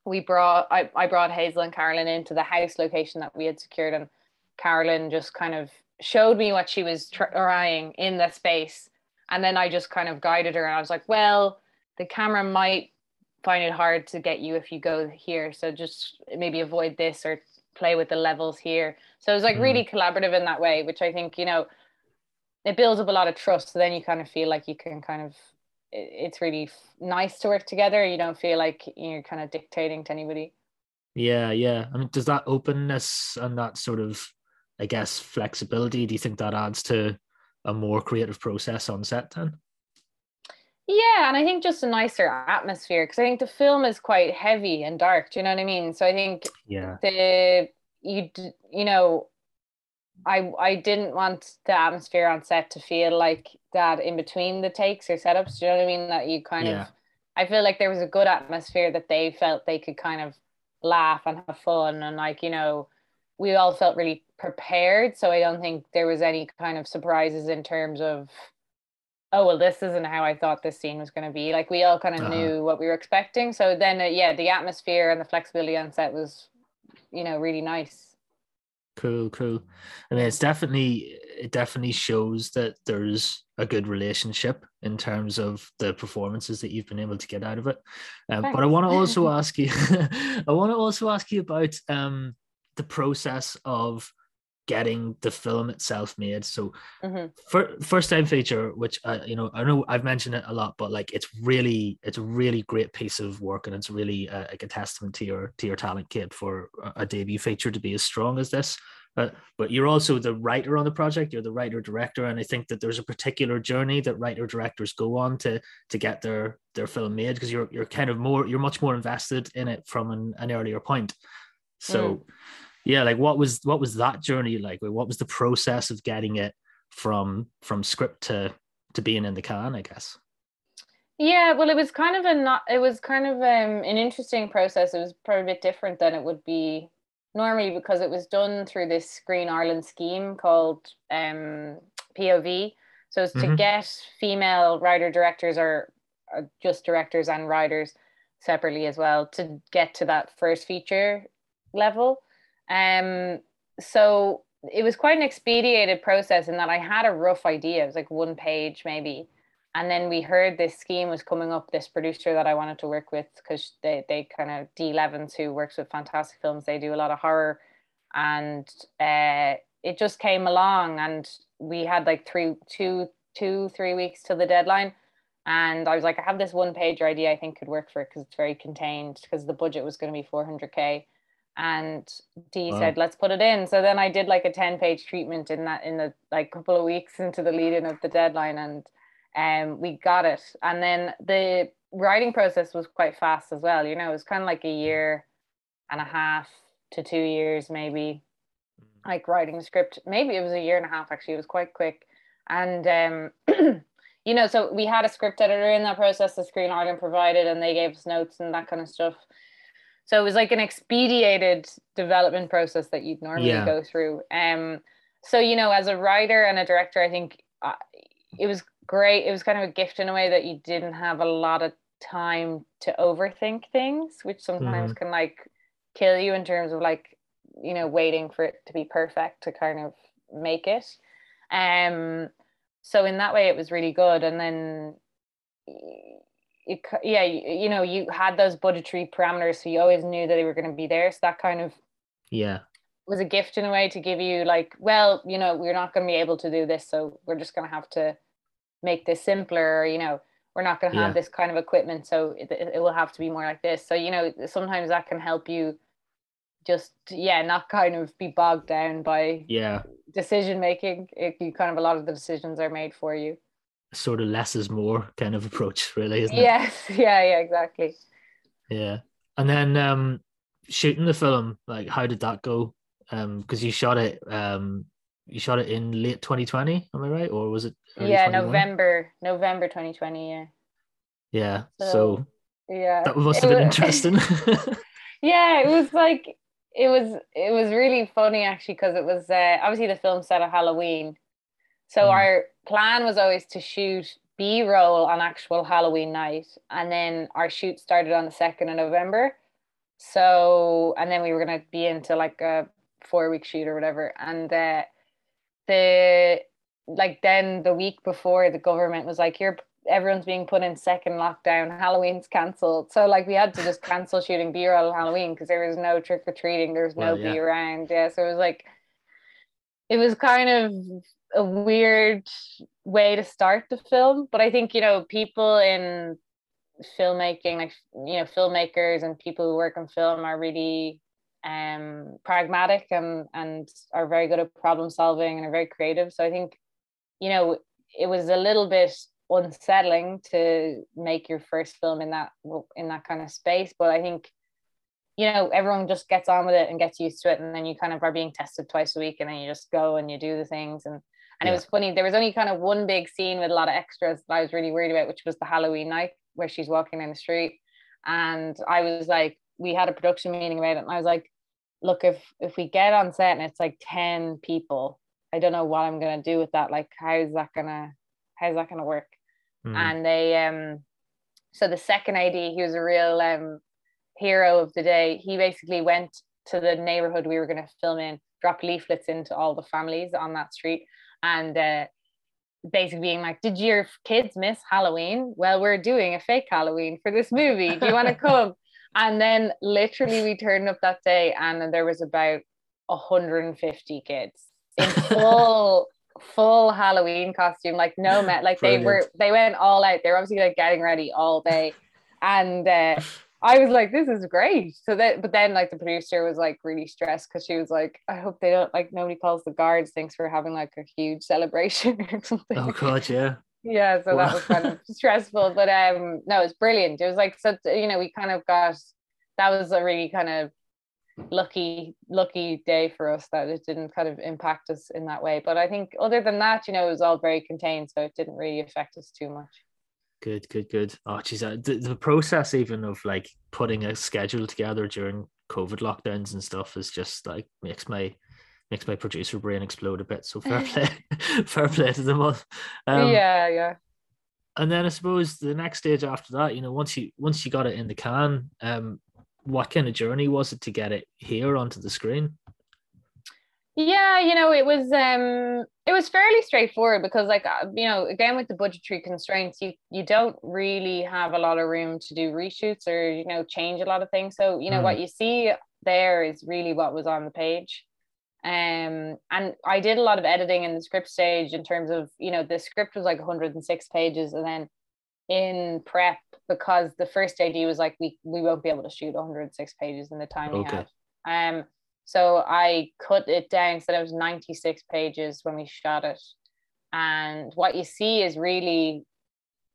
We brought I, I brought Hazel and Carolyn into the house location that we had secured, and Carolyn just kind of showed me what she was trying in the space. And then i just kind of guided her and i was like well the camera might find it hard to get you if you go here so just maybe avoid this or play with the levels here. So it was like mm really collaborative in that way which i think you know it builds up a lot of trust so then you kind of feel like you can kind of it's really nice to work together you don't feel like you're kind of dictating to anybody yeah yeah i mean does that openness and that sort of I guess, flexibility? Do you think that adds to a more creative process on set then? Yeah, and I think just a nicer atmosphere because I think the film is quite heavy and dark. Do you know what I mean? So I think yeah, the you you know, I I didn't want the atmosphere on set to feel like that in between the takes or setups. Do you know what I mean? That you kind yeah. of I feel like there was a good atmosphere that they felt they could kind of laugh and have fun and like you know we all felt really prepared. So I don't think there was any kind of surprises in terms of, oh, well, this isn't how I thought this scene was going to be. Like we all kind of uh-huh. knew what we were expecting. So then, uh, yeah, the atmosphere and the flexibility on set was, you know, really nice. Cool, cool. I mean, it's definitely, it definitely shows that there's a good relationship in terms of the performances that you've been able to get out of it. Um, but I want to also ask you, (laughs) I want to also ask you about um, the process of getting the film itself made. So mm-hmm. for first time feature, which uh, you know, I know I've mentioned it a lot, but like it's really, it's a really great piece of work, and it's really uh, like a testament to your to your talent, Kate, for a, debut feature to be as strong as this. But but you're also the writer on the project. You're the writer director, and I think that there's a particular journey that writer directors go on to to get their their film made because you're you're kind of more you're much more invested in it from an, an earlier point. So. Mm yeah like what was what was that journey like? What was the process of getting it from from script to to being in the can i guess? Yeah well it was kind of a not it was kind of um, an interesting process. It was probably a bit different than it would be normally because it was done through this screen ireland scheme called um, pov so it's to mm-hmm. get female writer directors or, or just directors and writers separately as well to get to that first feature level um, so it was quite an expedited process in that I had a rough idea. It was like one page maybe. And then we heard this scheme was coming up, this producer that I wanted to work with, because they, they kind of Dee Levins, who works with fantastic films, they do a lot of horror. And uh, it just came along and we had like three, two, two, three weeks to the deadline. And I was like, I have this one page idea I think could work for it because it's very contained because the budget was going to be 400K and Dee wow. said let's put it in. So then I did like a 10 page treatment in that in the like couple of weeks (laughs) into the lead in of the deadline and um we got it. And then the writing process was quite fast as well you know it was kind of like a year and a half to two years maybe mm. like writing the script. Maybe it was a year and a half actually it was quite quick. And um (clears throat) you know so we had a script editor in that process the screen ireland provided and they gave us notes and that kind of stuff so it was like an expedited development process that you'd normally yeah. go through. Um, so you know, as a writer and a director, I think uh, it was great. It was kind of a gift in a way that you didn't have a lot of time to overthink things, which sometimes mm. can like kill you in terms of like you know waiting for it to be perfect to kind of make it. Um, so in that way, it was really good. And then it, yeah, you, you know, you had those budgetary parameters, so you always knew that they were going to be there. So that kind of yeah was a gift in a way to give you like, well, you know, we're not going to be able to do this, so we're just going to have to make this simpler. Or, you know, we're not going to have yeah. this kind of equipment, so it, it will have to be more like this. So you know, sometimes that can help you just yeah not kind of be bogged down by yeah decision making it, you kind of a lot of the decisions are made for you sort of less is more kind of approach (laughs) really isn't it? yes. (laughs) Yeah yeah exactly. Yeah. And then um shooting the film like how did that go? Um because you shot it um you shot it in late 2020 am i right? Or was it yeah 21? november november 2020 yeah. Yeah so, so yeah. that must have been was, (laughs) interesting. Yeah it was like it was it was really funny actually because it was uh, obviously the film set at halloween so mm. our plan was always to shoot b-roll on actual halloween night and then our shoot started on the 2nd of november so and then we were going to be into like a four week shoot or whatever and uh, the like then the week before the government was like you're everyone's being put in second lockdown halloween's cancelled so like we had to just cancel shooting b-roll halloween because there was no trick-or-treating there was well, nobody yeah. around yeah so it was like it was kind of a weird way to start the film but i think you know people in filmmaking like you know filmmakers and people who work on film are really um pragmatic and and are very good at problem solving and are very creative. So i think you know it was a little bit unsettling to make your first film in that in that kind of space but i think you know everyone just gets on with it and gets used to it and then you kind of are being tested twice a week and then you just go and you do the things and and yeah. it was funny there was only kind of one big scene with a lot of extras that i was really worried about which was the halloween night where she's walking in the street and i was like we had a production meeting about it and i was like look if if we get on set and it's like 10 people i don't know what i'm going to do with that like how's that going to how's that to work mm. and they um so the second ad he was a real um hero of the day he basically went to the neighborhood we were going to film in dropped leaflets into all the families on that street and uh, basically being like, Did your kids miss Halloween? Well, we're doing a fake Halloween for this movie. Do you want to (laughs) come? and then literally we turned up that day and there was about 150 kids in (laughs) full full Halloween costume, like no met, like Brilliant. they were they went all out. They were obviously like getting ready all day. And uh, I was like, this is great. So that, but then like the producer was like really stressed because she was like, I hope they don't like nobody calls the guards. Thanks for having like a huge celebration (laughs) or something. Oh god, yeah. yeah, so wow. that was kind of (laughs) stressful, but um, no, it's brilliant. It was like so you know we kind of got that was a really kind of lucky lucky day for us that it didn't kind of impact us in that way. But I think other than that, you know, it was all very contained, so it didn't really affect us too much. Good, good, good. Oh, geez, uh, the, the process even of like putting a schedule together during COVID lockdowns and stuff is just like makes my makes my producer brain explode a bit. So fair (laughs) play, (laughs) fair play to them all. Um, yeah, yeah. And then I suppose the next stage after that, you know, once you once you got it in the can, um, what kind of journey was it to get it here onto the screen? Yeah, you know, it was um it was fairly straightforward because like uh, you know, again with the budgetary constraints, you you don't really have a lot of room to do reshoots or you know, change a lot of things. So, you know, mm. what you see there is really what was on the page. Um and I did a lot of editing in the script stage in terms of, you know, the script was like 106 pages and then in prep because the first AD was like we we won't be able to shoot 106 pages in the time okay. we have. Um so I cut it down so that it was 96 pages when we shot it. And what you see is really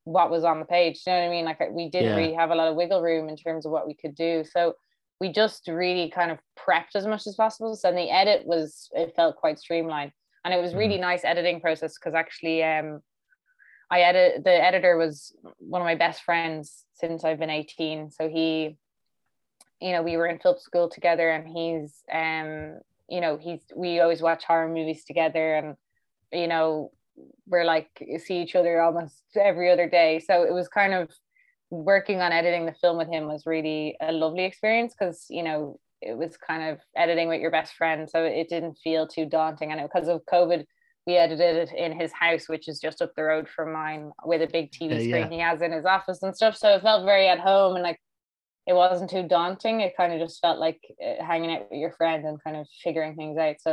what was on the page. You know what I mean? Like we didn't yeah. really have a lot of wiggle room in terms of what we could do. So we just really kind of prepped as much as possible. So the edit was it felt quite streamlined. And it was really mm. nice editing process because actually um I edit the editor was one of my best friends since I've been 18. So he you know, we were in film school together and he's um, you know, he's we always watch horror movies together and you know, we're like see each other almost every other day. So it was kind of working on editing the film with him was really a lovely experience because you know it was kind of editing with your best friend so it didn't feel too daunting and because of covid we edited it in his house which is just up the road from mine with a big tv screen yeah. he has in his office and stuff so it felt very at home and like it wasn't too daunting. It kind of just felt like uh, hanging out with your friend and kind of figuring things out. So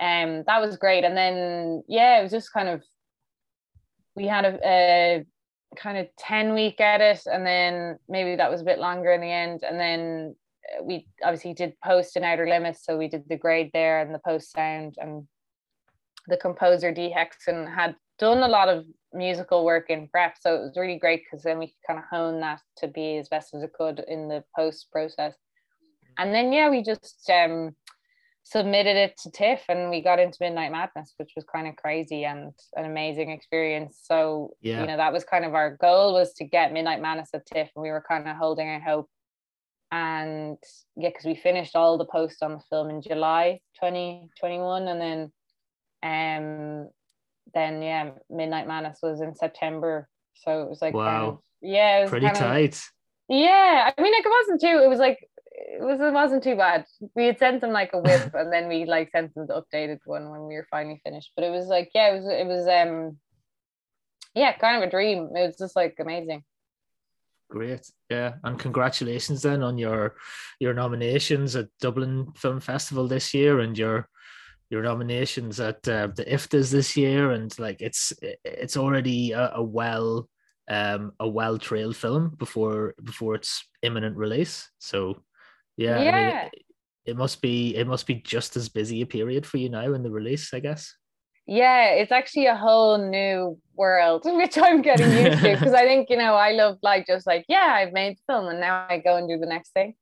um, that was great. And then, yeah, it was just kind of, we had a, a kind of 10 week edit and then maybe that was a bit longer in the end. And then we obviously did post in Outer Limits, so we did the grade there and the post sound and the composer Die Hexen had done a lot of musical work in prep, so it was really great because then we could kind of hone that to be as best as it could in the post process. And then yeah, we just um submitted it to TIFF and we got into Midnight Madness, which was kind of crazy and an amazing experience. So, yeah. you know, that was kind of our goal was to get Midnight Madness at TIFF and we were kind of holding our hope. And yeah, because we finished all the posts on the film in July 2021 and then um then yeah, Midnight Madness was in September. So it was like wow. Yeah, it was pretty tight. Of, yeah. I mean like it wasn't too, it was like it was it wasn't too bad. We had sent them like a whip (laughs) and then we like sent them the updated one when we were finally finished. But it was like, yeah, it was it was um yeah, kind of a dream. It was just like amazing. Great. Yeah. And congratulations then on your your nominations at Dublin Film Festival this year and your your nominations at uh, the IFTAs this year and like it's it's already a, a well um a well trailed film before before its imminent release. So yeah, yeah. I mean, it, it must be it must be just as busy a period for you now in the release, I guess. Yeah, it's actually a whole new world, (laughs) which I'm getting used to because I think, you know, I love like just like, yeah, I've made the film and now I go and do the next thing.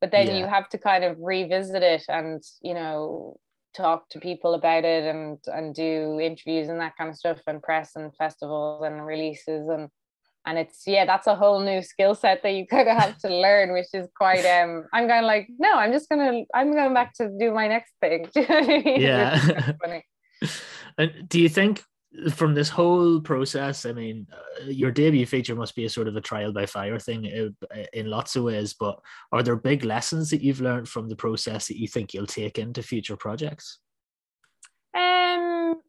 But then yeah. you have to kind of revisit it and, you know, talk to people about it and and do interviews and that kind of stuff and press and festivals and releases and and it's yeah that's a whole new skill set that you (laughs) kind of have to learn which is quite um i'm kind of like no i'm just gonna i'm going back to do my next thing. (laughs) Yeah. (laughs) and do you think from this whole process i mean uh, your debut feature must be a sort of a trial by fire thing uh, in lots of ways but are there big lessons that you've learned from the process that you think you'll take into future projects? Um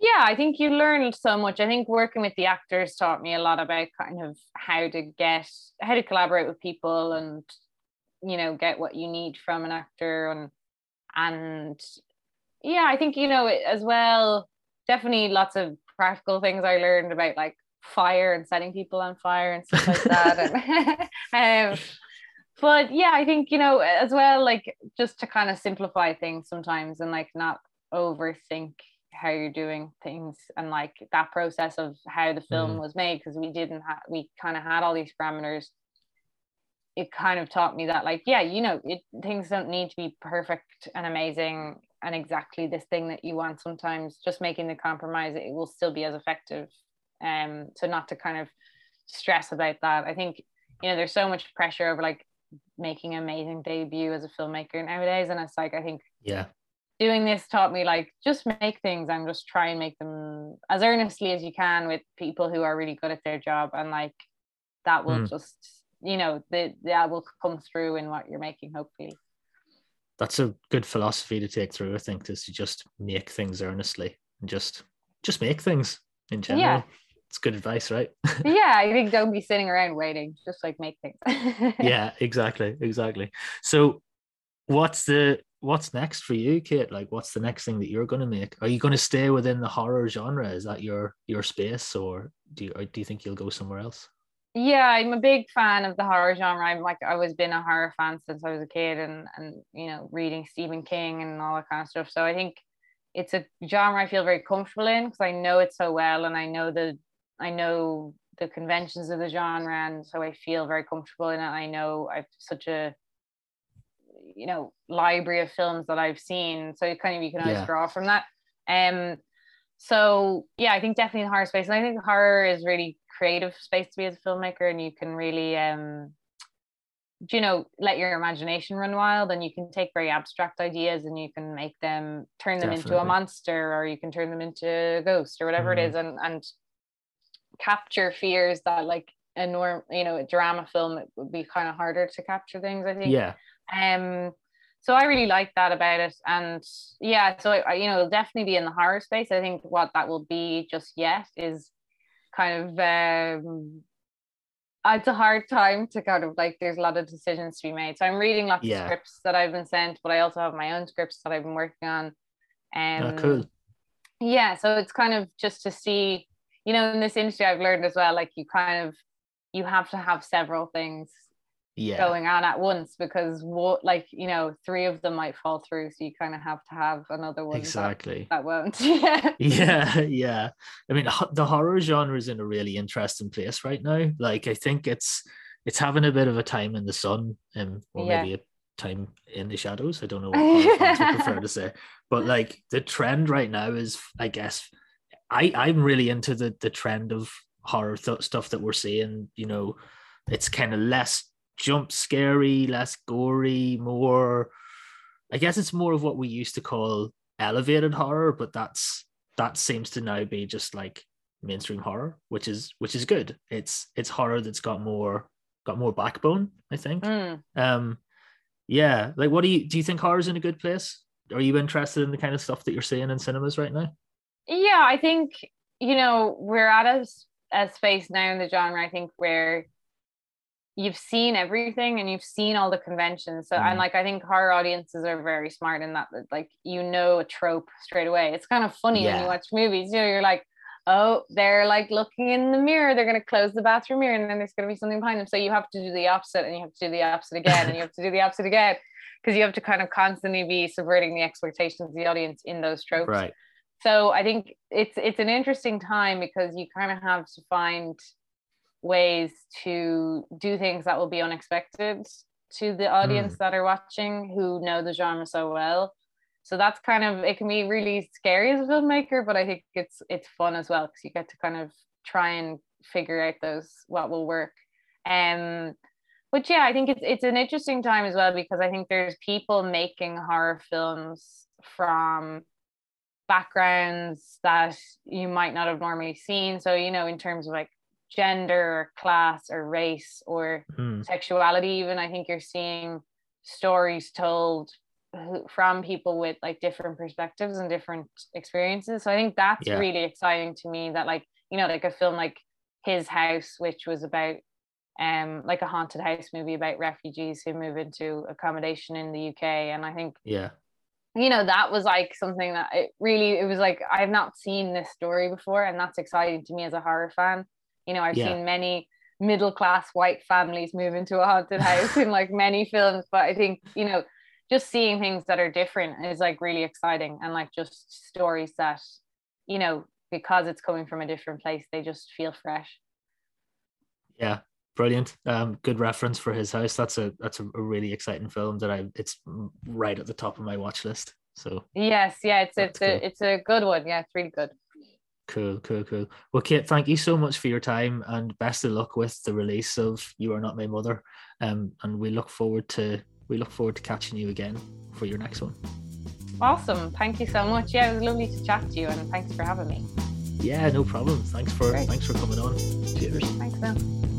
yeah i think you learned so much. I think working with the actors taught me a lot about kind of how to get how to collaborate with people and you know get what you need from an actor and and yeah i think you know as well definitely lots of practical things i learned about like fire and setting people on fire and stuff like that and (laughs) um, but yeah i think you know as well like just to kind of simplify things sometimes and like not overthink how you're doing things and like that process of how the film mm. was made because we didn't have we kind of had all these parameters it kind of taught me that like yeah you know it things don't need to be perfect and amazing and exactly this thing that you want sometimes just making the compromise it will still be as effective. Um so not to kind of stress about that. I think you know there's so much pressure over like making an amazing debut as a filmmaker nowadays and it's like i think yeah. doing this taught me like just make things and just try and make them as earnestly as you can with people who are really good at their job and like that will mm. just you know the that will come through in what you're making hopefully that's a good philosophy to take through i think is to just make things earnestly and just just make things in general yeah. it's good advice right (laughs) yeah i think don't be sitting around waiting just like make things (laughs) yeah exactly exactly so what's the what's next for you, Kate? Like, what's the next thing that you're going to make? Are you going to stay within the horror genre? Is that your your space, or do you or do you think you'll go somewhere else? Yeah, I'm a big fan of the horror genre. I'm like I've always been a horror fan since I was a kid, and and you know reading Stephen King and all that kind of stuff. So I think it's a genre I feel very comfortable in because I know it so well, and I know the I know the conventions of the genre, and so I feel very comfortable in it. I know I've such a you know library of films that I've seen. So kind of you can always yeah. draw from that. Um so yeah, I think definitely the horror space. And I think horror is really creative space to be as a filmmaker and you can really um you know let your imagination run wild and you can take very abstract ideas and you can make them turn them Definitely. into a monster or you can turn them into a ghost or whatever mm. it mm-hmm. is and and capture fears that like a norm you know a drama film it would be kind of harder to capture things i think yeah um, so I really like that about it, and yeah, so I, you know, it'll definitely be in the horror space. I think what that will be just yet is kind of um, it's a hard time to kind of like there's a lot of decisions to be made. So I'm reading lots yeah. of scripts that I've been sent, but I also have my own scripts that I've been working on. Um, oh, cool. Yeah, so it's kind of just to see, you know, in this industry I've learned as well, like you kind of you have to have several things yeah. going on at once because what like you know three of them might fall through so you kind of have to have another one exactly. that, that won't. (laughs) Yeah. Yeah yeah. I mean the horror genre is in a really interesting place right now. Like i think it's it's having a bit of a time in the sun and or Yeah. maybe a time in the shadows. I don't know (laughs) what would prefer to say. But like the trend right now is i guess i i'm really into the the trend of horror th- stuff that we're seeing you know it's kind of less jump scary less gory more i guess it's more of what we used to call elevated horror but that's that seems to now be just like mainstream horror which is which is good. It's it's horror that's got more got more backbone i think. Mm. um yeah like what do you do you think horror's in a good place? Are you interested in the kind of stuff that you're seeing in cinemas right now? Yeah i think you know we're at a, a space now in the genre i think where you've seen everything and you've seen all the conventions. So and Mhm. like i think horror audiences are very smart in that that, like you know a trope straight away. It's kind of funny when you watch movies you know you're like oh they're like looking in the mirror. They're going to close the bathroom mirror and then there's going to be something behind them. So you have to do the opposite and you have to do the opposite again and you have to do the opposite again because you have to kind of constantly be subverting the expectations of the audience in those tropes. Right. So i think it's it's an interesting time because you kind of have to find ways to do things that will be unexpected to the audience that are watching who know the genre so well. So that's kind of it can be really scary as a filmmaker but i think it's it's fun as well because you get to kind of try and figure out those what will work. Um but yeah i think it's it's an interesting time as well because i think there's people making horror films from backgrounds that you might not have normally seen. So you know in terms of like gender or class or race or Hmm. sexuality even i think you're seeing stories told from people with like different perspectives and different experiences so i think that's Yeah. really exciting to me that like you know like a film like his house which was about um like a haunted house movie about refugees who move into accommodation in the uk and i think yeah you know that was like something that it really it was like i've not seen this story before and that's exciting to me as a horror fan you know i've Yeah. seen many middle class white families move into a haunted house in like many films but i think you know just seeing things that are different is like really exciting and like just stories that you know because it's coming from a different place they just feel fresh Yeah, brilliant. Um, good reference for his house. That's a that's a, really exciting film that I it's right at the top of my watch list. So yes yeah it's it's a cool. it's a good one yeah it's really good cool, cool, cool. Well, Kate, thank you so much for your time and best of luck with the release of You Are Not My Mother. Um, and we look forward to we look forward to catching you again for your next one. awesome thank you so much yeah it was lovely to chat to you and thanks for having me Yeah, no problem. Thanks for Great. thanks for coming on. Cheers. thanks Mel.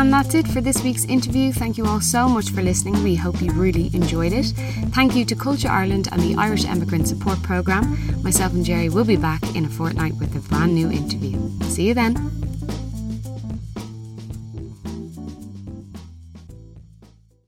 And that's it for this week's interview. Thank you all so much for listening. We hope you really enjoyed it. Thank you to Culture Ireland and the Irish Emigrant Support Programme. Myself and Gerry will be back in a fortnight with a brand new interview. See you then.